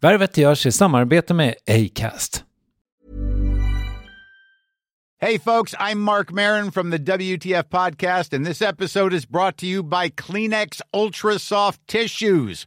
Värvet görs i samarbete med Acast. Hey, folks, I'm Mark Marin from the WTF Podcast, and this episode is brought to you by Kleenex Ultra Soft Tissues,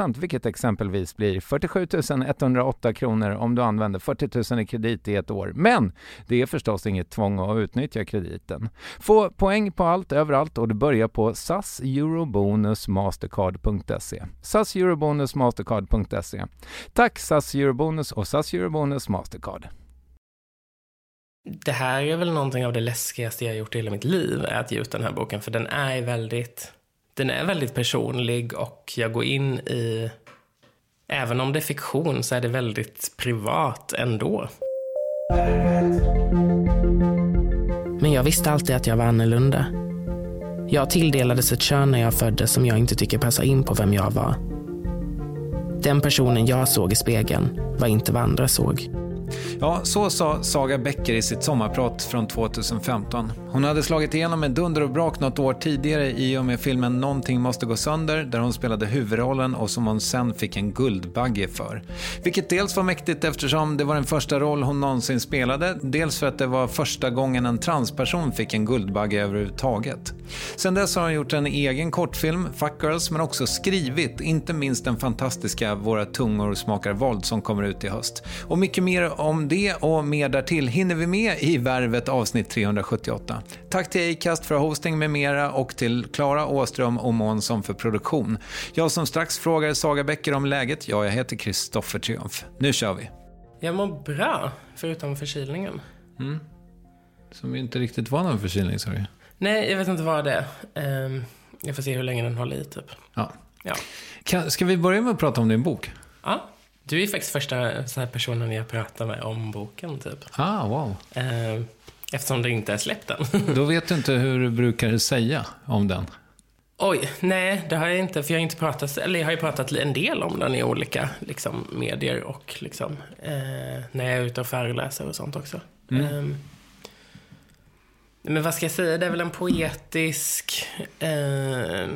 procent vilket exempelvis blir 47 108 kronor om du använder 40 000 i kredit i ett år. Men det är förstås inget tvång att utnyttja krediten. Få poäng på allt överallt och du börjar på SAS Eurobonus Mastercard.se. SAS Eurobonus Mastercard.se. Tack SAS Eurobonus och SAS Eurobonus Mastercard. Det här är väl någonting av det läskigaste jag gjort i hela mitt liv, att ge ut den här boken, för den är väldigt den är väldigt personlig och jag går in i även om det är fiktion så är det väldigt privat ändå. Men jag visste alltid att jag var annorlunda. Jag tilldelades ett kön när jag föddes som jag inte tycker passar in på vem jag var. Den personen jag såg i spegeln var inte vad andra såg. Ja, så sa Saga Becker i sitt sommarprat från 2015. Hon hade slagit igenom med dunder och brak något år tidigare i och med filmen Någonting måste gå sönder, där hon spelade huvudrollen och som hon sen fick en Guldbagge för. Vilket dels var mäktigt eftersom det var den första roll hon någonsin spelade, dels för att det var första gången en transperson fick en Guldbagge överhuvudtaget. Sen dess har hon gjort en egen kortfilm, Fuck Girls, men också skrivit, inte minst den fantastiska Våra tungor smakar våld som kommer ut i höst. Och mycket mer om det och mer därtill hinner vi med i Värvet avsnitt 378. Tack till Acast för hosting med mera och till Klara Åström och Månsson för produktion. Jag som strax frågar Saga Bäcker om läget, ja, jag heter Kristoffer Triumf. Nu kör vi! Jag mår bra, förutom förkylningen. Som ju inte riktigt var någon förkylning, sa du. Nej, jag vet inte vad det är. Ehm, jag får se hur länge den håller i, typ. Ja. Ja. Ska vi börja med att prata om din bok? ja. Du är faktiskt första så här personen jag pratar med om boken, typ. Ah, wow. Ehm, eftersom det inte är släppt än. Då vet du inte hur du brukar säga om den. Oj, nej, det har jag inte. För jag har inte pratat, eller jag har ju pratat en del om den i olika liksom, medier och liksom, eh, när jag är ute och föreläser och sånt också. Ehm, men vad ska jag säga, det är väl en poetisk, eh,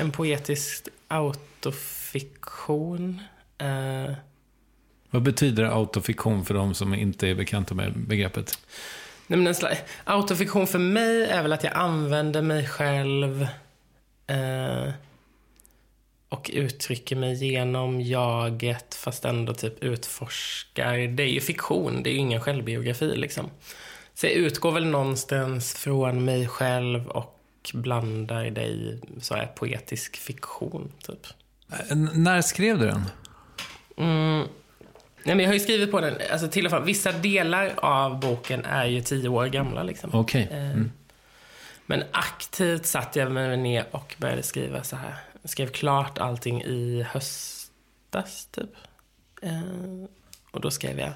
en poetisk autofiktion. Eh, Vad betyder autofiktion för de som inte är bekanta med begreppet? Nej, men en slags, autofiktion för mig är väl att jag använder mig själv eh, och uttrycker mig genom jaget fast ändå typ utforskar. Det är ju fiktion, det är ju ingen självbiografi liksom. Så jag utgår väl någonstans från mig själv och blandar det i så här, poetisk fiktion typ. N- när skrev du den? Mm. Nej, men jag har ju skrivit på den, alltså till och från, vissa delar av boken är ju tio år gamla liksom. Okej. Eh, Men aktivt satt jag mig ner och började skriva så här. Jag skrev klart allting i höstas, typ. Eh, och då skrev jag,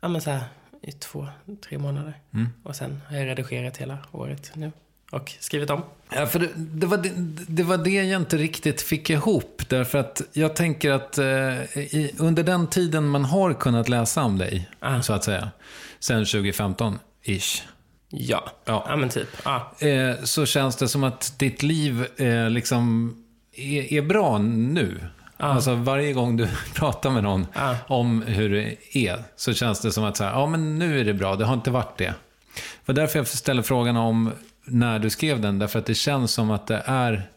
ja men så här, i två, tre månader. Och sen har jag redigerat hela året nu. Och skrivit om. Ja, för det, det, var det, det var det jag inte riktigt fick ihop. Därför att jag tänker att eh, i, under den tiden man har kunnat läsa om dig, Ah. så att säga, sen 2015-ish, Ja, Ja. ja. men typ. Ja. eh, så känns det som att ditt liv eh, liksom är, är bra nu. Alltså varje gång du pratar med någon Ja. om hur det är, så känns det som att så här, ja men nu är det bra, det har inte varit det. Det var därför jag ställer frågan om när du skrev den, därför att det känns som att det är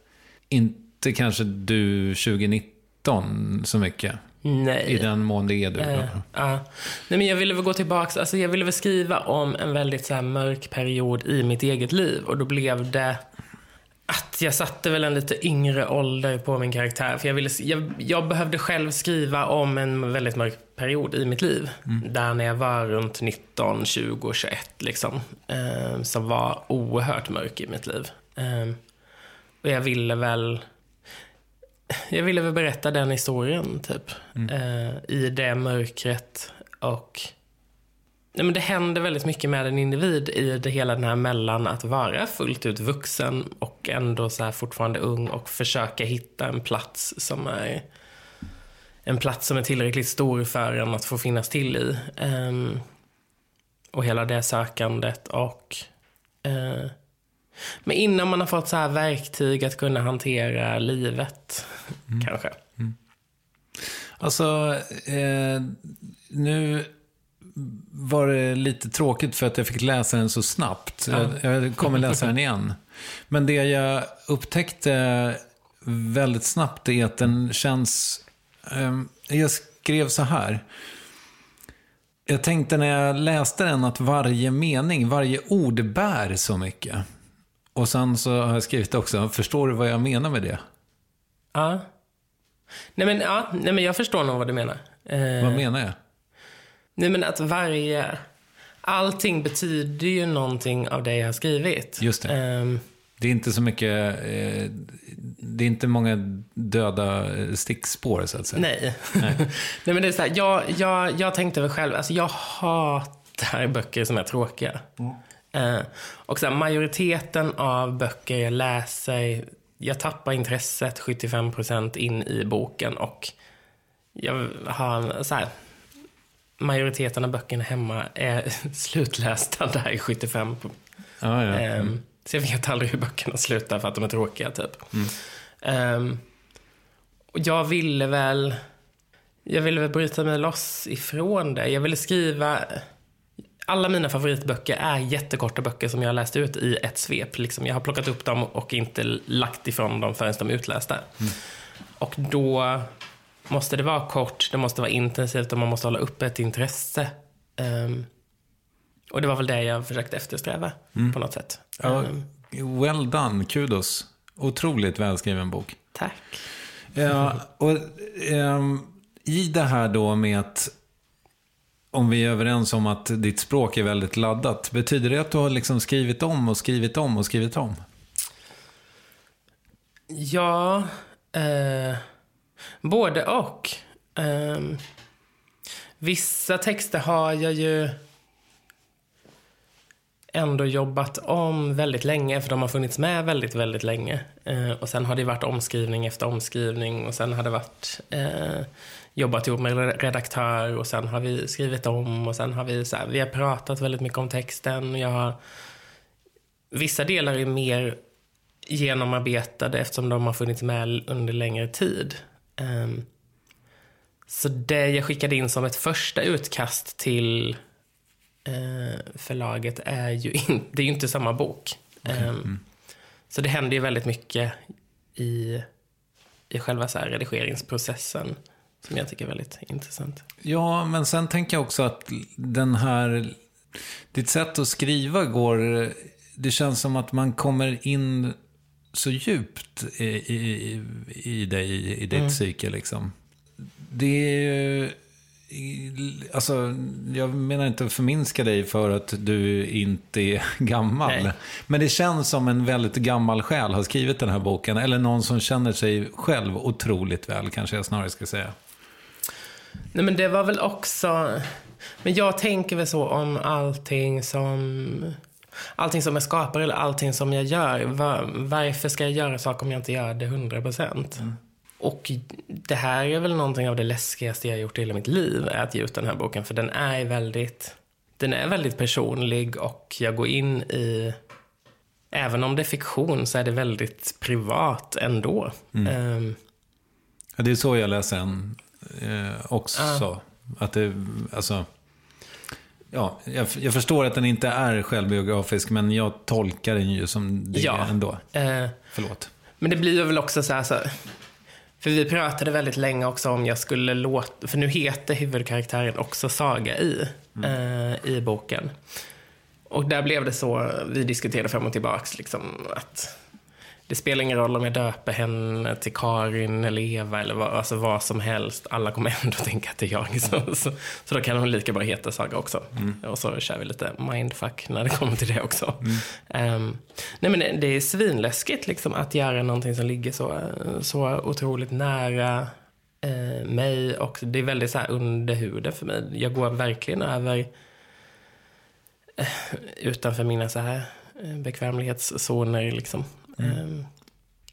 inte kanske du 2019 så mycket. Nej. I den mån det är du. Eh, ja. Nej, men jag ville väl gå tillbaka, alltså jag ville väl skriva om en väldigt så här mörk period i mitt eget liv. Och då blev det att jag satte väl en lite yngre ålder på min karaktär. För jag, ville, jag, jag behövde själv skriva om en väldigt mörk period i mitt liv. Där när jag var runt 19, 20, 21 liksom. Eh, som var oerhört mörk i mitt liv. Eh, och jag ville väl jag ville väl berätta den historien, typ. Eh, I det mörkret. Och... Nej, men det händer väldigt mycket med en individ i det hela den här mellan att vara fullt ut vuxen och ändå så här fortfarande ung och försöka hitta en plats som är en plats som är tillräckligt stor för en att få finnas till i. Ehm, och hela det sökandet och eh, men innan man har fått så här verktyg att kunna hantera livet, kanske. Alltså, eh, nu var det lite tråkigt för att jag fick läsa den så snabbt. Jag, jag kommer läsa den igen. Men det jag upptäckte väldigt snabbt är att den känns... ehm, jag skrev så här. Jag tänkte när jag läste den att varje mening, varje ord bär så mycket. Och sen så har jag skrivit också, förstår du vad jag menar med det? Ja. Nej men, ja, nej men jag förstår nog vad du menar. Eh, Vad menar jag? nej men att varje... Allting betyder ju någonting av det jag har skrivit. Just det. Ehm, Det är inte så mycket, eh, det är inte många döda eh, stickspår så att säga. Nej. Nej. Nej men det är så här, jag, jag, jag tänkte väl själv, alltså jag hatar böcker som är tråkiga. Mm. Eh, och så här, majoriteten av böcker jag läser, jag tappar intresset 75% in i boken och jag har så här, majoriteten av böckerna hemma är slutlästa där i 75. Ah, ja. mm. så jag vet aldrig hur böckerna slutar för att de är tråkiga typ. Mm. Um, och jag ville väl, jag ville väl bryta mig loss ifrån det. Jag ville skriva, alla mina favoritböcker är jättekorta böcker som jag har läst ut i ett svep. Liksom jag har plockat upp dem och inte lagt ifrån dem förrän de är utlästa. Mm. Och då måste det vara kort, det måste vara intensivt och man måste hålla upp ett intresse. Um, och det var väl det jag försökte eftersträva mm. på något sätt. Ja, well done, kudos. Otroligt välskriven bok. Tack. Ja, och um, i det här då med att om vi är överens om att ditt språk är väldigt laddat, betyder det att du har liksom skrivit om och skrivit om och skrivit om? Ja, eh, både och. Eh, vissa texter har jag ju ändå jobbat om väldigt länge, för de har funnits med väldigt, väldigt länge. Eh, och sen har det varit omskrivning efter omskrivning och sen har det varit eh, jobbat ihop med redaktör och sen har vi skrivit om och sen har vi så här, vi har pratat väldigt mycket om texten. Jag har, vissa delar är mer genomarbetade eftersom de har funnits med under längre tid. Eh, så det jag skickade in som ett första utkast till förlaget är ju, in, det är ju inte samma bok. Okay. Um, mm. Så det händer ju väldigt mycket i, i själva så redigeringsprocessen. Som jag tycker är väldigt intressant. Ja, men sen tänker jag också att den här... Ditt sätt att skriva går... Det känns som att man kommer in så djupt i, i, i dig, i ditt mm. psyke liksom. Det är Alltså, jag menar inte att förminska dig för att du inte är gammal. Nej. Men det känns som en väldigt gammal själ har skrivit den här boken. Eller någon som känner sig själv otroligt väl, kanske jag snarare ska säga. Nej men det var väl också... Men jag tänker väl så om allting som... Allting som jag skapar eller allting som jag gör. Var, varför ska jag göra saker om jag inte gör det 100 procent? Mm. Och det här är väl någonting av det läskigaste jag gjort i hela mitt liv, är att ge ut den här boken. För den är väldigt, den är väldigt personlig och jag går in i, även om det är fiktion så är det väldigt privat ändå. Mm. Um, ja, det är så jag läser en eh, också. Ah. Att det, alltså... Ja, jag, jag, förstår att den inte är självbiografisk, men jag tolkar den ju som det ja. ändå. Eh, Förlåt. Men det blir väl också så här, så, för vi pratade väldigt länge också om jag skulle låta, för nu heter huvudkaraktären också Saga i, mm. eh, i boken. Och där blev det så, vi diskuterade fram och tillbaks, liksom, att det spelar ingen roll om jag döper henne till Karin eller Eva eller vad, alltså vad som helst. Alla kommer ändå tänka att det är jag. Så, så, så då kan hon lika bra heta Saga också. Mm. Och så kör vi lite mindfuck när det kommer till det också. Mm. Um, nej men det, det är svinläskigt liksom att göra någonting som ligger så, så otroligt nära uh, mig. Och det är väldigt så här under huden för mig. Jag går verkligen över uh, utanför mina så här uh, bekvämlighetszoner liksom. Mm. Ehm,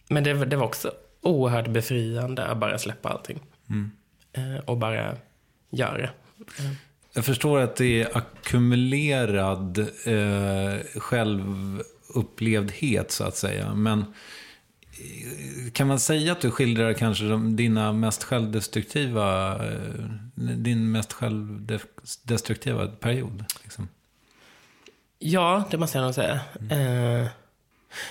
men det, det, var också oerhört befriande att bara släppa allting. Mm. Ehm, och bara göra. Mm. Jag förstår att det är ackumulerad eh, självupplevdhet så att säga. Men eh, kan man säga att du skildrar kanske de, dina mest självdestruktiva, eh, din mest självdestruktiva period? Liksom? Ja, det måste jag nog säga. Mm. Eh,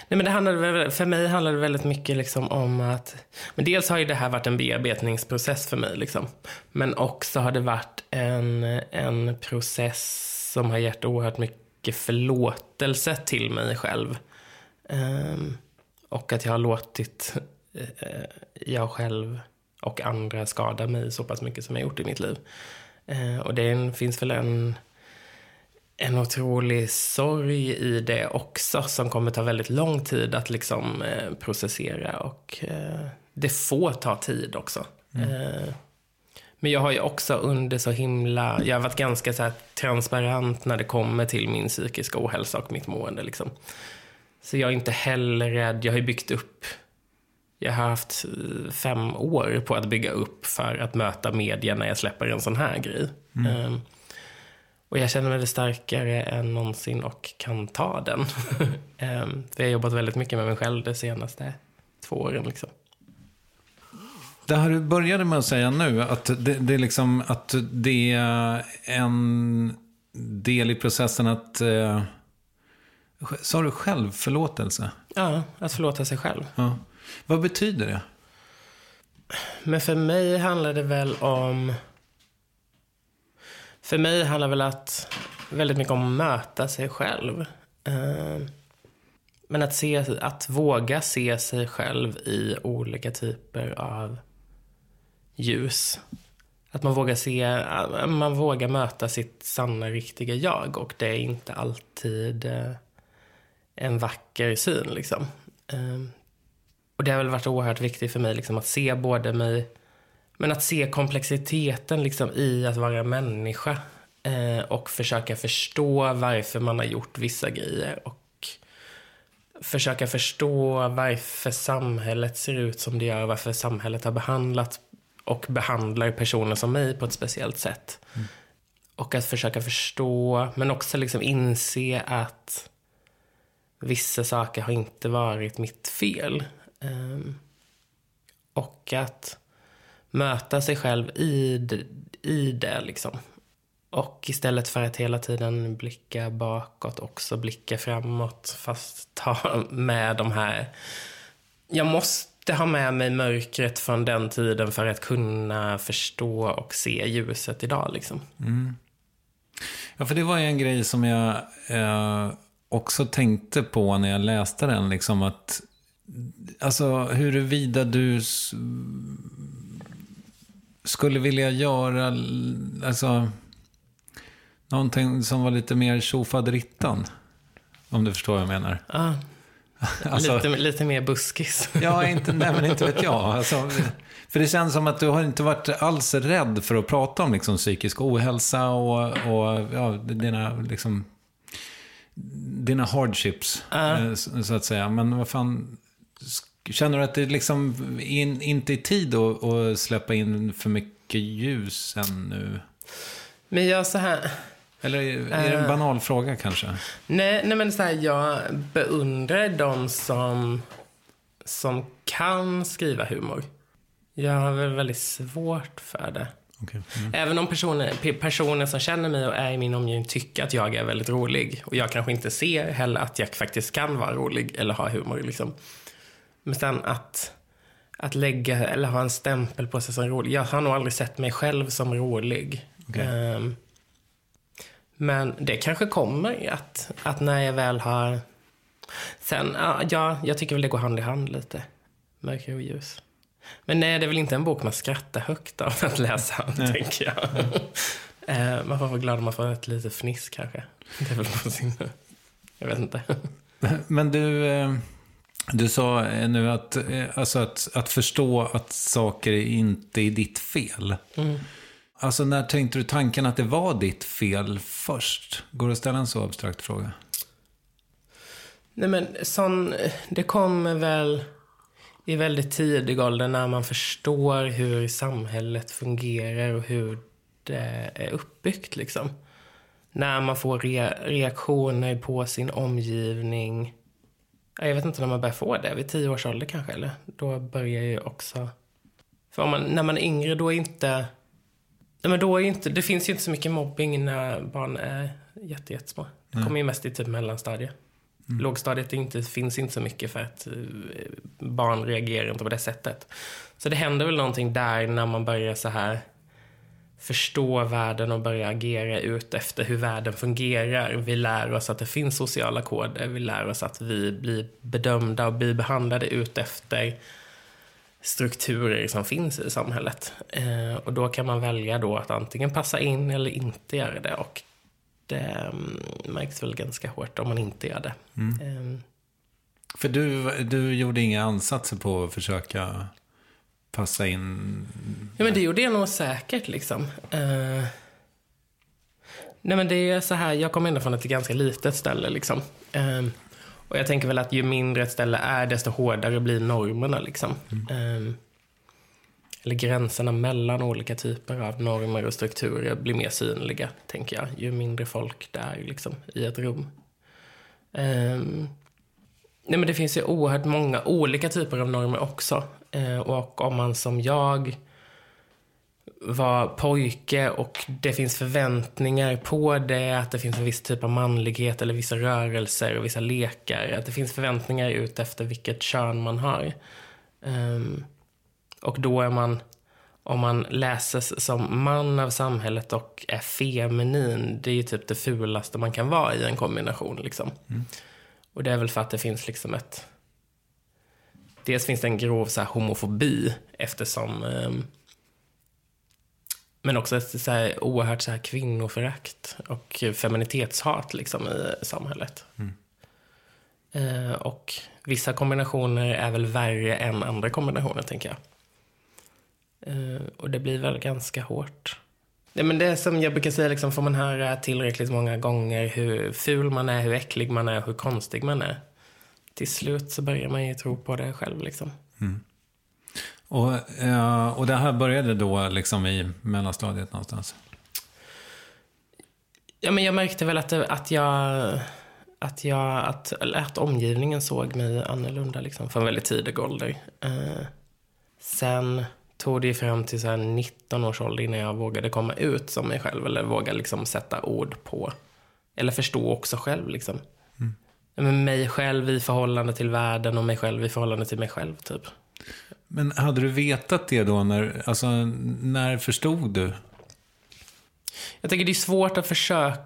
Nej, men det handlade, för mig handlade det väldigt mycket liksom om att... Men dels har ju det här varit en bearbetningsprocess för mig. Liksom. Men också har det varit en, en process som har gett oerhört mycket förlåtelse till mig själv. Um, och att jag har låtit uh, jag själv och andra skada mig så pass mycket som jag gjort i mitt liv. Uh, och det finns väl en en otrolig sorg i det också som kommer ta väldigt lång tid att liksom eh, processera och eh, det får ta tid också. Mm. Eh, men jag har ju också under så himla, jag har varit ganska så transparent när det kommer till min psykiska ohälsa och mitt mående liksom. Så jag är inte heller rädd, jag har ju byggt upp jag har haft fem år på att bygga upp för att möta media när jag släpper en sån här grej. Mm. Och jag känner mig starkare än någonsin och kan ta den. um, jag har jobbat väldigt mycket med mig själv de senaste två åren. Liksom. Det här du började med att säga nu, att det, det, är, liksom, att det är en del i processen att... Eh, sa du självförlåtelse? Ja, att förlåta sig själv. Ja. Vad betyder det? Men för mig handlar det väl om... För mig handlar väl att, väldigt mycket om att möta sig själv. Eh, men att, se, att våga se sig själv i olika typer av ljus. Att man vågar se, eh, man vågar möta sitt sanna, riktiga jag. Och det är inte alltid eh, en vacker syn liksom. Och det har väl varit oerhört viktigt för mig liksom, att se både mig, men att se komplexiteten liksom, i att vara människa. Eh, och försöka förstå varför man har gjort vissa grejer. Och försöka förstå varför samhället ser ut som det gör. Varför samhället har behandlat och behandlar personer som mig på ett speciellt sätt. Mm. Och att försöka förstå, men också liksom inse att vissa saker har inte varit mitt fel. Um, och att möta sig själv i, det, i det liksom. Och istället för att hela tiden blicka bakåt också blicka framåt. Fast ta med de här... Jag måste ha med mig mörkret från den tiden för att kunna förstå och se ljuset idag. Liksom. Mm. Ja, för det var ju en grej som jag eh, också tänkte på när jag läste den. Liksom att Alltså huruvida du skulle vilja göra alltså, någonting som var lite mer tjofaderittan. Om du förstår vad jag menar. Ah. Alltså, lite, lite mer buskis. ja, inte, nej, men inte vet jag. Alltså, för det känns som att du har inte varit alls rädd för att prata om liksom, psykisk ohälsa och, och ja, dina, liksom, dina hardships, uh. så att säga. Men vad fan, Känner du att det liksom in, inte är tid att, att släppa in för mycket ljus ännu? Men jag så här... Eller är det en uh, banal fråga kanske? Nej, nej men så här, jag beundrar de som, som kan skriva humor. Jag har väl väldigt svårt för det. Okay. Mm. Även om personer, personer som känner mig och är i min omgivning tycker att jag är väldigt rolig. Och jag kanske inte ser heller att jag faktiskt kan vara rolig eller ha humor. Liksom. Men sen att, att lägga eller ha en stämpel på sig som rolig. Jag har nog aldrig sett mig själv som rolig. Okay. Um, ehm, men det kanske kommer att, att när jag väl har... Sen, ja, jag tycker väl det går hand i hand lite. Mörker och ljus. Men nej, det är väl inte en bok man skrattar högt av att läsa, tänker jag. uh, man får vara glad om man får ett litet fniss kanske. Det är väl på sin... Jag vet inte. Men du... Du sa nu att, eh, alltså att, att förstå att saker inte är ditt fel. Mm. Alltså när tänkte du tanken att det var ditt fel först? Går det att ställa en så abstrakt fråga? Nej men sån, det kommer väl i väldigt tidig ålder när man förstår hur samhället fungerar och hur det är uppbyggt liksom. När man får re reaktioner på sin omgivning jag vet inte när man börjar få det, vid tio års ålder kanske, eller? Då börjar ju också... För man, när man är yngre, då är inte... Nej, men då är inte... Det finns ju inte så mycket mobbing när barn är jätte, jättesmå. Det mm. kommer ju mest i typ mellanstadiet. Mm. Lågstadiet inte, finns inte så mycket för att eh, barn reagerar inte på det sättet. Så det händer väl någonting där när man börjar så här förstå världen och börja agera ut efter hur världen fungerar. Vi lär oss att det finns sociala koder. Vi lär oss att vi blir bedömda och blir behandlade ut efter strukturer som finns i samhället. Eh, och då kan man välja då att antingen passa in eller inte göra det. Och det mm, märks väl ganska hårt om man inte gör det. Ehm, För du, du gjorde inga ansatser på att försöka passa in? Ja, men det gjorde jag nog säkert liksom. Eh, nej, men det är så här, jag kommer ändå från ett ganska litet ställe liksom. Eh, och jag tänker väl att ju mindre ett ställe är, desto hårdare blir normerna liksom. Eh, eller gränserna mellan olika typer av normer och strukturer blir mer synliga, tänker jag. Ju mindre folk det är liksom, i ett rum. Ehm, Nej, men det finns ju oerhört många olika typer av normer också. Eh, och om man som jag var pojke och det finns förväntningar på det, att det finns en viss typ av manlighet eller vissa rörelser och vissa lekar. Att det finns förväntningar ut efter vilket kön man har. Ehm, och då är man, om man läses som man av samhället och är feminin, det är ju typ det fulaste man kan vara i en kombination. Liksom. Och det är väl för att det finns liksom ett... Dels finns det en grov så här, homofobi eftersom... ehm, men också ett så här, oerhört så här, kvinnoförakt och femininitetshat liksom, i samhället. Eh, och vissa kombinationer är väl värre än andra kombinationer, tänker jag. Eh, och det blir väl ganska hårt. Nej, men det är som jag brukar säga, liksom, får man höra tillräckligt många gånger hur ful man är, hur äcklig man är, hur konstig man är. Till slut så börjar man ju tro på det själv. Liksom. Och, eh, och det här började då liksom i mellanstadiet någonstans? Ja, men jag märkte väl att, det, att jag... Att, jag att, att omgivningen såg mig annorlunda liksom, från väldigt tidig ålder. Eh, sen tog det ju fram till så här 19 års ålder innan jag vågade komma ut som mig själv. Eller våga liksom sätta ord på. Eller förstå också själv. Liksom. Men mig själv i förhållande till världen och mig själv i förhållande till mig själv. Typ. Men hade du vetat det då? När, alltså, när förstod du? Jag tycker det är svårt att försöka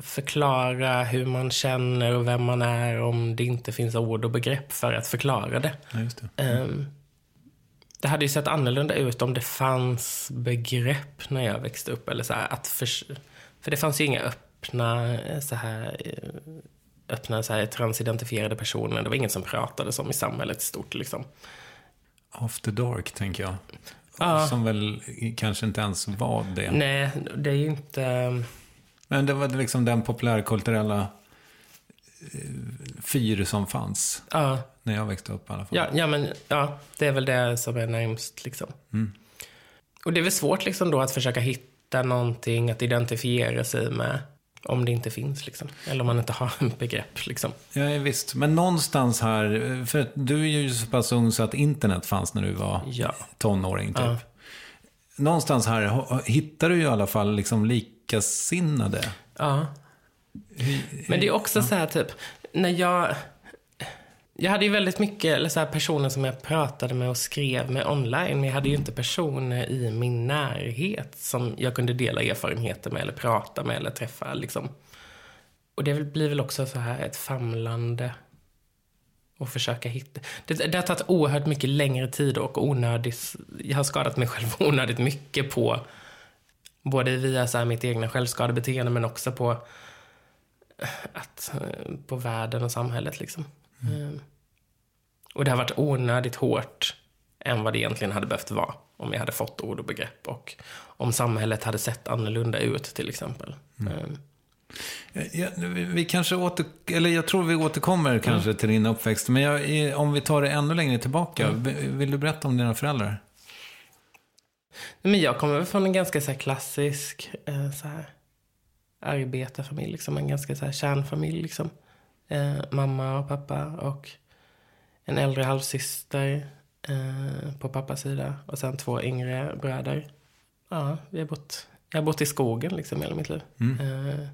förklara hur man känner och vem man är om det inte finns ord och begrepp för att förklara det. Ja, just det. Ehm, det hade ju sett annorlunda ut om det fanns begrepp när jag växte upp. Eller så här, att för, för det fanns ju inga öppna, eh, så här, eh, öppna så här, transidentifierade personer. Det var ingen som pratade som i samhället stort. Liksom. After Dark, tänker jag. Ja. Som väl kanske inte ens var det. Nej, det är ju inte... Men det var liksom den populärkulturella eh, fyr som fanns Ja, när jag växte upp i alla fall. ja, ja, men, ja, det är väl det som är närmst. Liksom. Och det är väl svårt liksom, då att försöka hitta någonting att identifiera sig med. Om det inte finns, liksom. Eller om man inte har en begrepp. Liksom. Ja, visst. Men någonstans här, för du är ju så pass ung så att internet fanns när du var Ja. tonåring typ. Ja. Någonstans här hittar du ju i alla fall liksom likasinnade. Ja. Men det är också så här typ, när jag... Jag hade ju väldigt mycket eller så här, personer som jag pratade med och skrev med online. Men jag hade ju inte personer i min närhet som jag kunde dela erfarenheter med eller prata med eller träffa. Liksom. Och det blir väl också så här ett famlande och försöka hitta. Det, det har tagit oerhört mycket längre tid och onödigt. Jag har skadat mig själv onödigt mycket på både via så här mitt egna självskadebeteende men också på att, på världen och samhället. Liksom. Eh, Och det har varit onödigt hårt än vad det egentligen hade behövt vara. Om jag hade fått ord och begrepp och om samhället hade sett annorlunda ut till exempel. Eh, Ja, vi, kanske åter, eller jag tror vi återkommer kanske till din uppväxt. Men jag, om vi tar det ännu längre tillbaka. Vill- Vill du berätta om dina föräldrar? Men jag kommer från en ganska så klassisk eh, så här, arbetarfamilj, liksom. en ganska så här kärnfamilj. Liksom. Eh, mamma och pappa och en äldre halvsyster eh, på pappas sida och sen två yngre bröder. Ja, vi har bott, jag har bott i skogen liksom hela mitt liv. Eh,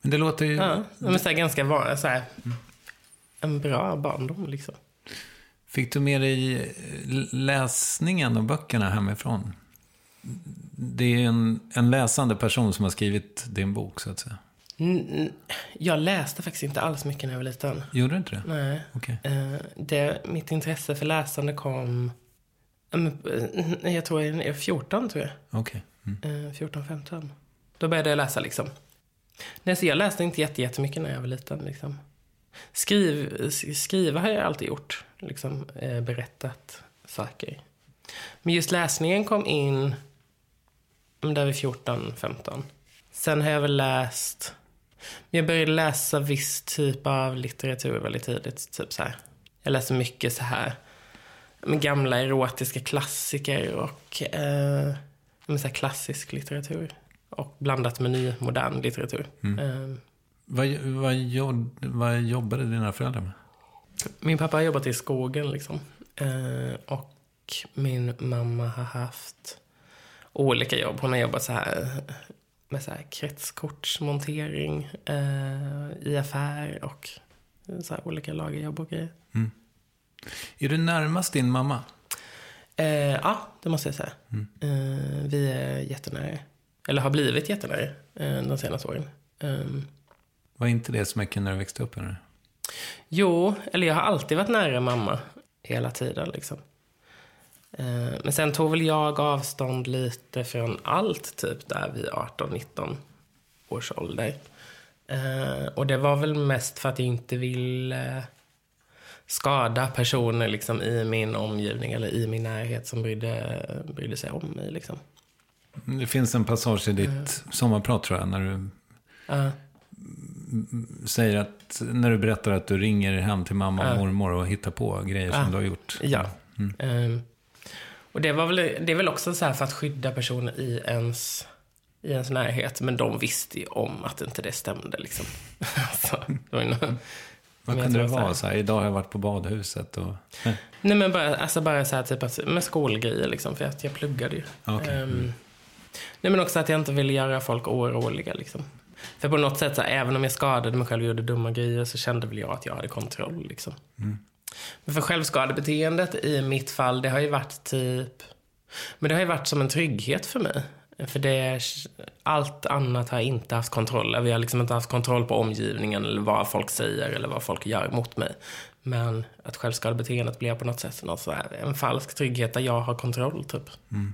Men det låter ju... ja, men så här, ganska van, så här, en bra barndom liksom. Fick du med dig eh, läsningen och böckerna hemifrån? Det är en, en läsande person som har skrivit din bok, så att säga. Jag läste faktiskt inte alls mycket när jag var liten. Gjorde du inte det? Nej. Okej. Eh, det, mitt intresse för läsande kom... eh, Jag tror jag är 14, tror jag. Okej. Mm. Eh, 14, 15. Då började jag läsa liksom. Nej, så jag läste inte jätte, jättemycket när jag var liten. Liksom. Skriv, skriva har jag alltid gjort. Liksom, eh, berättat saker. Men just läsningen kom in där vid 14, 15. Sen har jag väl läst... Jag började läsa viss typ av litteratur väldigt tidigt. Typ så här. Jag läste mycket så här med gamla erotiska klassiker och eh, så klassisk litteratur. Och blandat med ny modern litteratur. Mm. Eh, vad, vad, jobb, vad jobbade dina föräldrar med? Min pappa har jobbat i skogen liksom. Eh, och min mamma har haft olika jobb. Hon har jobbat så här med så kretskortsmontering eh, i affär och så här olika lagerjobb och grejer. Mm. Är du närmast din mamma? Eh, ja, det måste jag säga. Mm. Eh, vi är jättenära. Eller har blivit jättenära eh, de senaste åren. Ehm. Var inte det så mycket när du växte upp? Eller? Jo, eller jag har alltid varit nära mamma. Hela tiden liksom. Eh, men sen tog väl jag avstånd lite från allt typ där vid 18-19 års ålder. Eh, och det var väl mest för att jag inte ville skada personer liksom i min omgivning eller i min närhet som brydde, brydde sig om mig. Liksom. Det finns en passage i ditt uh. sommarprat tror jag, när du uh. säger att, när du berättar att du ringer hem till mamma och uh. mormor och hittar på grejer som du har gjort. Ja. Mm. Och det, var väl, det är väl också så för att skydda personer i ens, i ens närhet. Men de visste ju om att inte det stämde. Liksom. det var nog, Vad kunde det vara? Så här, idag har jag varit på badhuset och... Nej, Nej men bara, alltså bara så här, typ att, med skolgrejer liksom. För att jag pluggade ju. Okay. Um, mm. Nej men också att jag inte ville göra folk oroliga liksom. För på något sätt, så här, även om jag skadade mig själv och gjorde dumma grejer så kände väl jag att jag hade kontroll liksom. Mm. Men för självskadebeteendet i mitt fall, det har ju varit typ... Men det har ju varit som en trygghet för mig. För det, allt annat har jag inte haft kontroll över. Jag har liksom inte haft kontroll på omgivningen eller vad folk säger eller vad folk gör mot mig. Men att självskadebeteendet blir på något sätt något så här, en falsk trygghet där jag har kontroll, typ. Mm.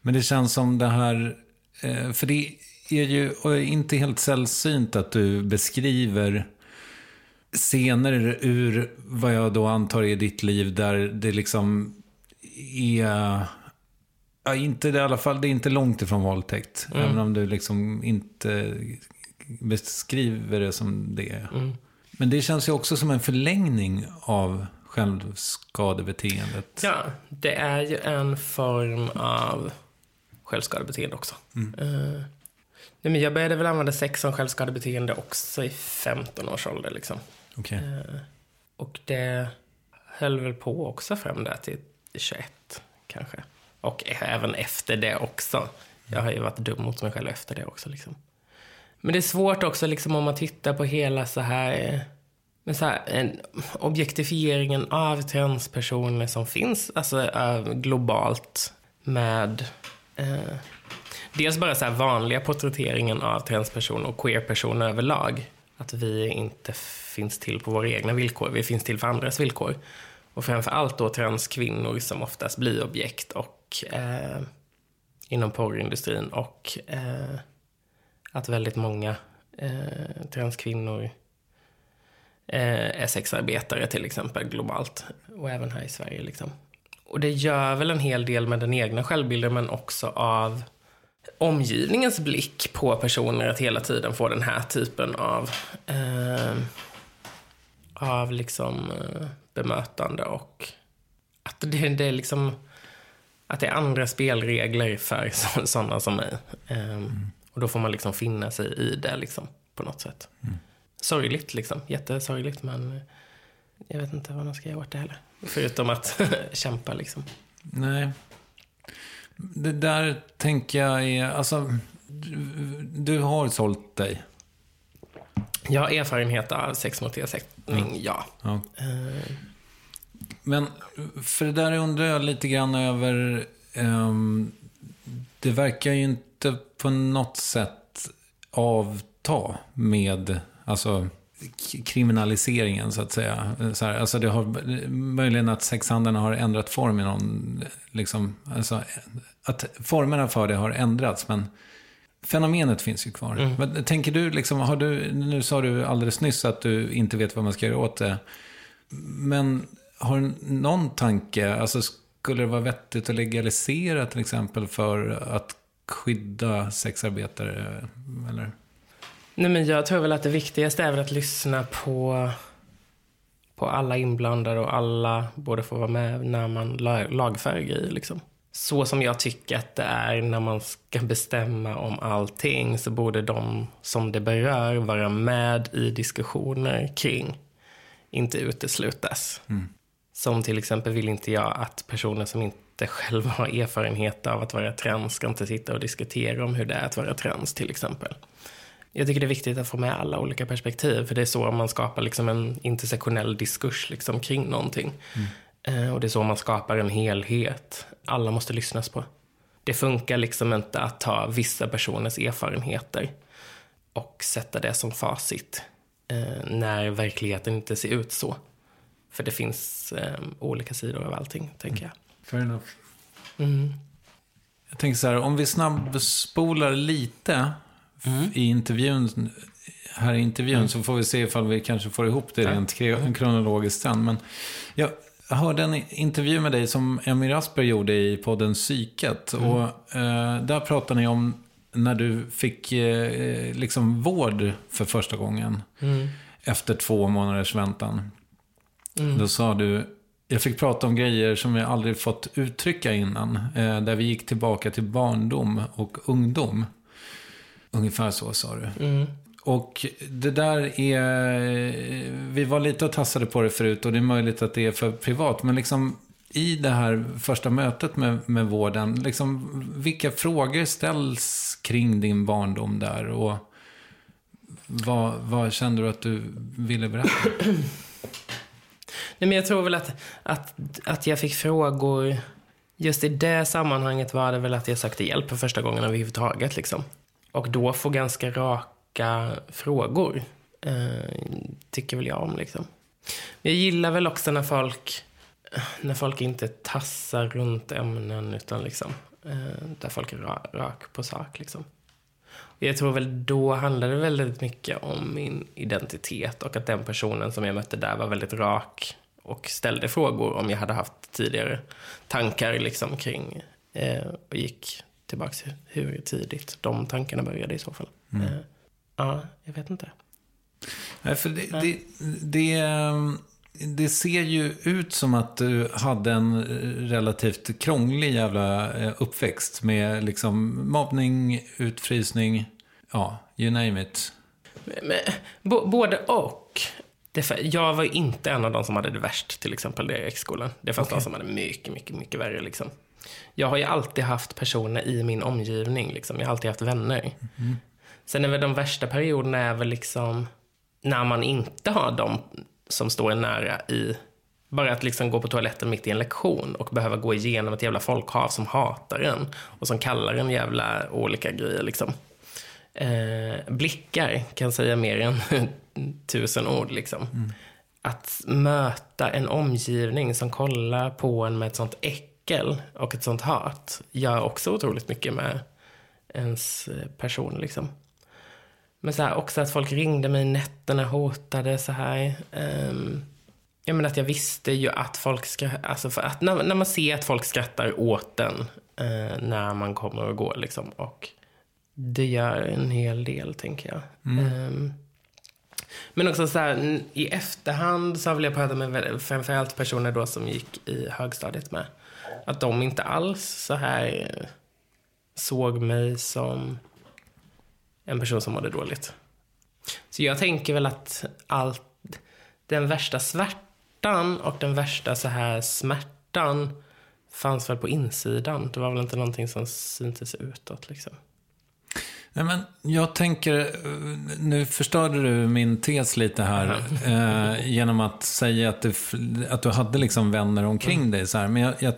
Men det känns som det här, eh, för det är ju inte helt sällsynt att du beskriver scener ur vad jag då antar är ditt liv där det liksom är... Ja, inte i alla fall, det är inte långt ifrån våldtäkt. Mm. Även om du liksom inte beskriver det som det är. Mm. Men det känns ju också som en förlängning av självskadebeteendet. Ja, det är ju en form av självskadebeteende också. Mm. Uh, nej, men jag började väl använda sex som självskadebeteende också i 15 års ålder. Liksom. Okay. Eh, och det höll väl på också fram där till 21 kanske. Och även efter det också. Jag har ju varit dum mot mig själv efter det också. Liksom. Men det är svårt också liksom, om man tittar på hela så här men så här, en, objektifieringen av transpersoner som finns alltså, eh, globalt med eh, dels bara så vanliga porträtteringen av transpersoner och queerpersoner överlag. Att vi inte finns till på våra egna villkor, vi finns till för andras villkor. Och framför allt då transkvinnor som oftast blir objekt och eh, inom porrindustrin och eh, att väldigt många eh, transkvinnor eh, är sexarbetare till exempel globalt och även här i Sverige. Liksom. Och det gör väl en hel del med den egna självbilden men också av omgivningens blick på personer att hela tiden få den här typen av eh, av liksom eh, bemötande och att det, det, är liksom att det är andra spelregler för sådana som mig. Eh, mm. Och då får man liksom finna sig i det liksom, på något sätt. Mm sorgligt liksom. Jättesorgligt men jag vet inte vad man ska göra åt det heller. Förutom att kämpa liksom. Nej. Det där tänker jag är, alltså, du, du har sålt dig. Jag har erfarenhet av sex mot ersättning, mm. ja. ja. Uh. Men för det där undrar jag lite grann över. Um, det verkar ju inte på något sätt avta med Alltså kriminaliseringen så att säga. Så här, alltså det har, möjligen att sexhandeln har ändrat form i någon, liksom, alltså, att formerna för det har ändrats. Men fenomenet finns ju kvar. Mm. Men tänker du, liksom, har du, nu sa du alldeles nyss att du inte vet vad man ska göra åt det. Men har du någon tanke, alltså skulle det vara vettigt att legalisera till exempel för att skydda sexarbetare? Eller? Nej, men jag tror väl att det viktigaste är väl att lyssna på, på alla inblandade och alla borde få vara med när man la- lagför grejer. Liksom. Så som jag tycker att det är när man ska bestämma om allting så borde de som det berör vara med i diskussioner kring, inte uteslutas. Som till exempel vill inte jag att personer som inte själva har erfarenhet av att vara trans ska inte sitta och diskutera om hur det är att vara trans till exempel. Jag tycker det är viktigt att få med alla olika perspektiv, för det är så man skapar liksom en intersektionell diskurs liksom kring någonting. Eh, och det är så man skapar en helhet. Alla måste lyssnas på. Det funkar liksom inte att ta vissa personers erfarenheter och sätta det som facit eh, när verkligheten inte ser ut så. För det finns eh, olika sidor av allting, tänker jag. Fair enough. Mm. Jag tänker så här, om vi snabbspolar lite i intervjun, här i intervjun, så får vi se ifall vi kanske får ihop det rent kronologiskt sen. Men jag hörde en intervju med dig som Emir Asper gjorde i podden Psyket. Och eh, där pratade ni om när du fick eh, liksom vård för första gången. Efter två månaders väntan. Då sa du, jag fick prata om grejer som jag aldrig fått uttrycka innan. Eh, där vi gick tillbaka till barndom och ungdom. Ungefär så sa du. Och det där är, vi var lite och tassade på det förut och det är möjligt att det är för privat. Men liksom i det här första mötet med, med vården, liksom, vilka frågor ställs kring din barndom där? Och vad, vad kände du att du ville berätta? Nej, men jag tror väl att, att, att jag fick frågor, just i det sammanhanget var det väl att jag sökte hjälp för första gången överhuvudtaget. Liksom. Och då få ganska raka frågor, eh, tycker väl jag om. Liksom. Jag gillar väl också när folk, när folk inte tassar runt ämnen, utan liksom, eh, där folk är ra, rak på sak. Liksom. Jag tror väl då handlade det väldigt mycket om min identitet och att den personen som jag mötte där var väldigt rak och ställde frågor om jag hade haft tidigare tankar liksom kring eh, och gick tillbaka till hur tidigt de tankarna började i så fall. Eh, ja, jag vet inte. Nej, för det, det, det, det ser ju ut som att du hade en relativt krånglig jävla eh, uppväxt med liksom mobbning, utfrysning, ja, you name it. Men, både och. Jag var inte en av de som hade det värst, till exempel, i skolan. Det fanns de som hade mycket, mycket, mycket värre. Liksom. Jag har ju alltid haft personer i min omgivning. Liksom. Jag har alltid haft vänner. Sen är väl de värsta perioderna är väl liksom när man inte har dem som står en nära i bara att liksom gå på toaletten mitt i en lektion och behöva gå igenom ett jävla folkhav som hatar en och som kallar en jävla olika grejer. Liksom. Eh, blickar kan säga mer än tusen ord. Liksom. Att möta en omgivning som kollar på en med ett sånt äckel och ett sånt hat gör också otroligt mycket med ens eh, person. Liksom. Men så här, också att folk ringde mig nätterna, hotade så här. Um, jag menar att jag visste ju att folk ska, alltså för att när, när man ser att folk skrattar åt den eh, när man kommer och går liksom. Och det gör en hel del, tänker jag. Ehm, men också så här, i efterhand så har jag pratat med framförallt personer då som gick i högstadiet med. Att de inte alls så här eh, såg mig som en person som mådde dåligt. Så jag tänker väl att allt, den värsta svärtan och den värsta så här smärtan fanns väl på insidan. Det var väl inte någonting som syntes utåt liksom. Nej, men jag tänker, nu förstörde du min tes lite här eh, genom att säga att du, att du hade liksom vänner omkring dig. Så här. Men jag, jag,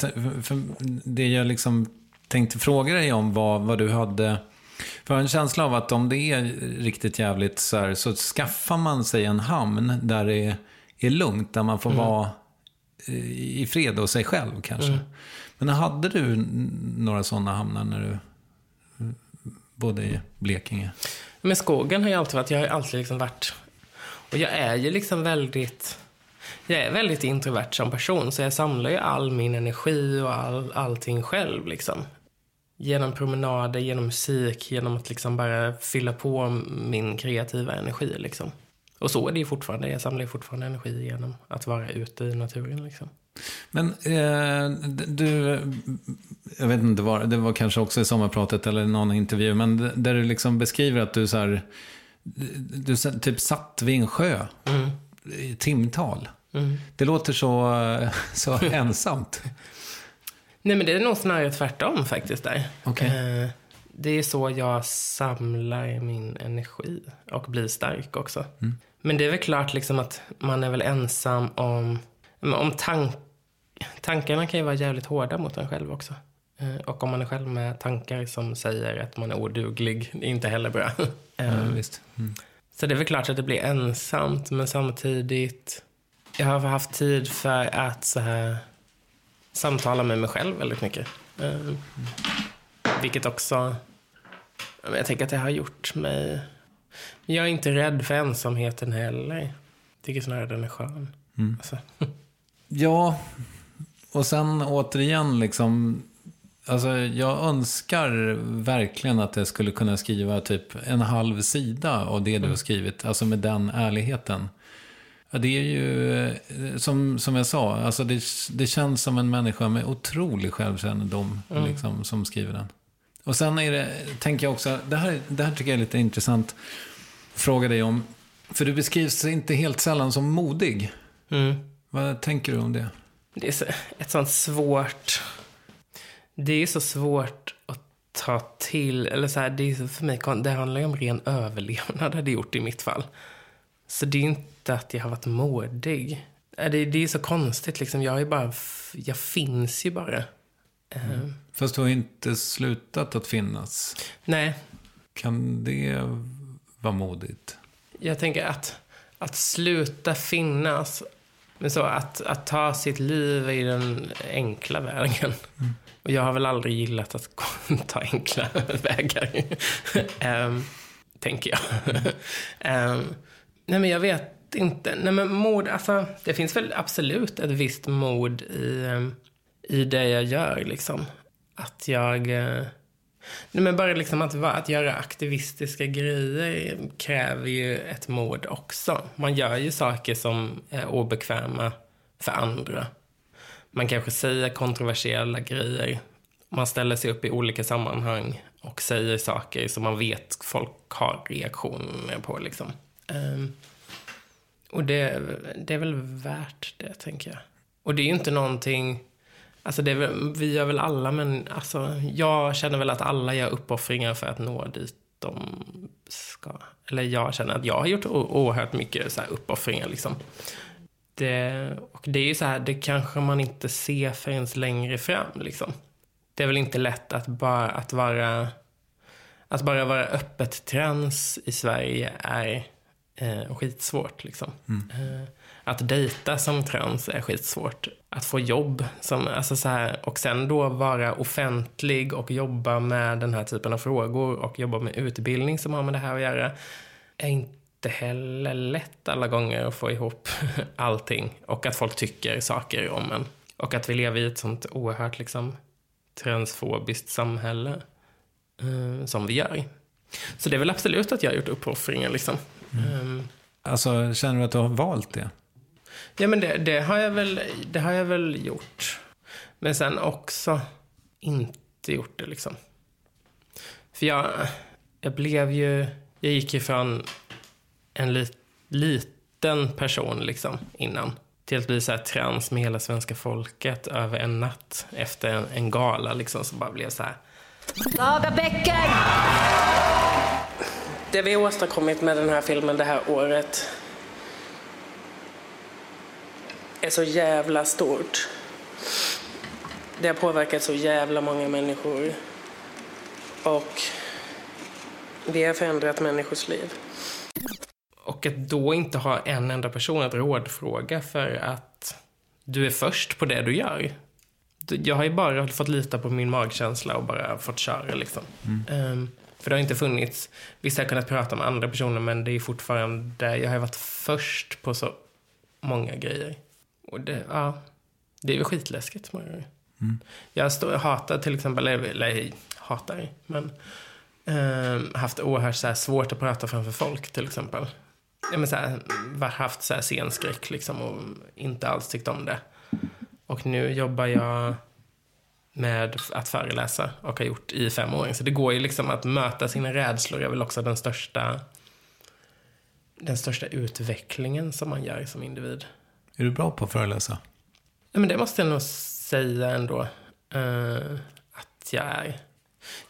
det jag liksom tänkte fråga dig om var vad du hade... För jag har en känsla av att om det är riktigt jävligt så här, så skaffar man sig en hamn där det är, lugnt, där man får vara eh, i fred och sig själv kanske. Men hade du några sådana hamnar när du bodde i Blekinge? Men skogen har ju alltid varit, jag har alltid liksom varit, och jag är ju liksom väldigt, jag är väldigt introvert som person, så jag samlar ju all min energi och all, allting själv liksom. Genom promenader, genom musik, genom att liksom bara fylla på min kreativa energi liksom. Och så är det ju fortfarande, jag samlar ju fortfarande energi genom att vara ute i naturen liksom. Men eh, du, jag vet inte var, det var kanske också i sommarpratet eller någon intervju, men där du liksom beskriver att du så här, du typ satt vid en sjö mm. i timtal. Mm. Det låter så, så ensamt. Nej, men det är nog snarare tvärtom faktiskt där. Okay. Eh, det är så jag samlar min energi och blir stark också. Mm. Men det är väl klart liksom att man är väl ensam om, om tank, tankarna kan ju vara jävligt hårda mot en själv också. Eh, och om man är själv med tankar som säger att man är oduglig, det är inte heller bra. Ja, eh, visst. Mm. Så det är väl klart att det blir ensamt, men samtidigt, jag har haft tid för att så här, samtala med mig själv väldigt mycket. Mm. Vilket också, jag tänker att det har gjort mig, jag är inte rädd för ensamheten heller. Jag tycker snarare den är skön. Mm. Alltså. Ja, och sen återigen liksom, alltså jag önskar verkligen att jag skulle kunna skriva typ en halv sida av det du har mm. skrivit, alltså med den ärligheten. Ja, det är ju, som, som jag sa, alltså det, det känns som en människa med otrolig självkännedom mm. liksom, som skriver den. Och sen är det, tänker jag också, det här, det här tycker jag är lite intressant att fråga dig om. För du beskrivs inte helt sällan som modig. Mm. Vad tänker du om det? Det är så, ett sånt svårt... Det är så svårt att ta till, eller så här, det är för mig, det handlar ju om ren överlevnad, har det gjort i mitt fall. Så det är inte att jag har varit modig. Det, det är så konstigt liksom. Jag, är bara, jag finns ju bara. Mm. Fast du har inte slutat att finnas. Nej. Kan det vara modigt? Jag tänker att, att sluta finnas, men så att, att ta sitt liv i den enkla vägen. Mm. Och jag har väl aldrig gillat att ta enkla vägar. um, tänker jag. um, Nej, men jag vet inte. Nej, men mod, alltså, det finns väl absolut ett visst mod i, ehm, i det jag gör, liksom. Att jag... Eh, nej, men bara liksom att, att göra aktivistiska grejer kräver ju ett mod också. Man gör ju saker som är obekväma för andra. Man kanske säger kontroversiella grejer. Man ställer sig upp i olika sammanhang och säger saker som man vet folk har reaktioner på. Liksom. Um, och det, det är väl värt det, tänker jag. Och det är ju inte någonting... Alltså det väl, vi gör väl alla, men alltså, jag känner väl att alla gör uppoffringar för att nå dit de ska. Eller jag känner att jag har gjort oerhört mycket så här uppoffringar. Liksom. Det, och det är ju så här, det kanske man inte ser förrän längre fram. Liksom. Det är väl inte lätt att bara, att vara, att bara vara öppet trans i Sverige är eh, skitsvårt. Liksom. Mm. Eh, att dejta som trans är skitsvårt. Att få jobb, som, alltså så här, och sen då vara offentlig och jobba med den här typen av frågor och jobba med utbildning som har med det här att göra, är inte heller lätt alla gånger att få ihop allting. Och att folk tycker saker om en. Och att vi lever i ett sånt oerhört liksom, transfobiskt samhälle eh, som vi gör. Så det är väl absolut att jag har gjort uppoffringar. Liksom. Mm. Um, alltså, känner du att du har valt det? Ja, men det, det, har jag väl, det har jag väl gjort. Men sen också inte gjort det liksom. För jag, jag blev ju, jag gick ju från en li, liten person liksom innan till att bli så här trans med hela svenska folket över en natt efter en, en gala liksom som bara blev så här. Laga bäcken! Det vi åstadkommit med den här filmen det här året är så jävla stort. Det har påverkat så jävla många människor. Och det har förändrat människors liv. Och att då inte ha en enda person att rådfråga för att du är först på det du gör. Jag har ju bara fått lita på min magkänsla och bara fått köra liksom. Mm. Um, För det har inte funnits, visst har jag kunnat prata med andra personer men det är fortfarande, jag har varit först på så många grejer. Och det, ja, det är väl skitläskigt många gånger. Mm. Jag står, hatar till exempel, eller, eller hatar, men eh, haft oerhört så här, svårt att prata framför folk till exempel. Ja, men så här, haft så här scenskräck liksom och inte alls tyckt om det. Och nu jobbar jag med att föreläsa och har gjort i fem år. Så det går ju liksom att möta sina rädslor är väl också den största den största utvecklingen som man gör som individ. Är du bra på att föreläsa? Ja, men det måste jag nog säga ändå uh, att jag är.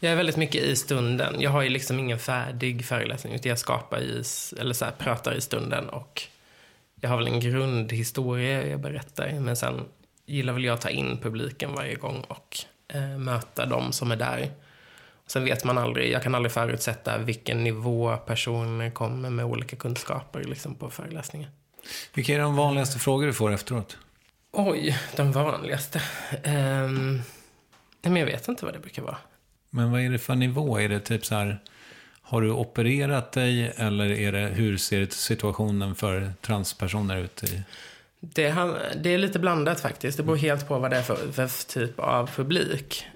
Jag är väldigt mycket i stunden. Jag har ju liksom ingen färdig föreläsning utan jag skapar i, eller så här, pratar i stunden och jag har väl en grundhistoria jag berättar men sen gillar väl jag att ta in publiken varje gång och eh, möta dem som är där. Sen vet man aldrig, jag kan aldrig förutsätta vilken nivå personer kommer med olika kunskaper liksom, på föreläsningen. Vilka är de vanligaste frågor du får efteråt? Oj, de vanligaste. Um, men jag vet inte vad det brukar vara. Men vad är det för nivå? Är det typ så här, har du opererat dig eller är det, hur ser situationen för transpersoner ut? I... Det, det är lite blandat faktiskt. Det beror helt på vad det är för, för typ av publik.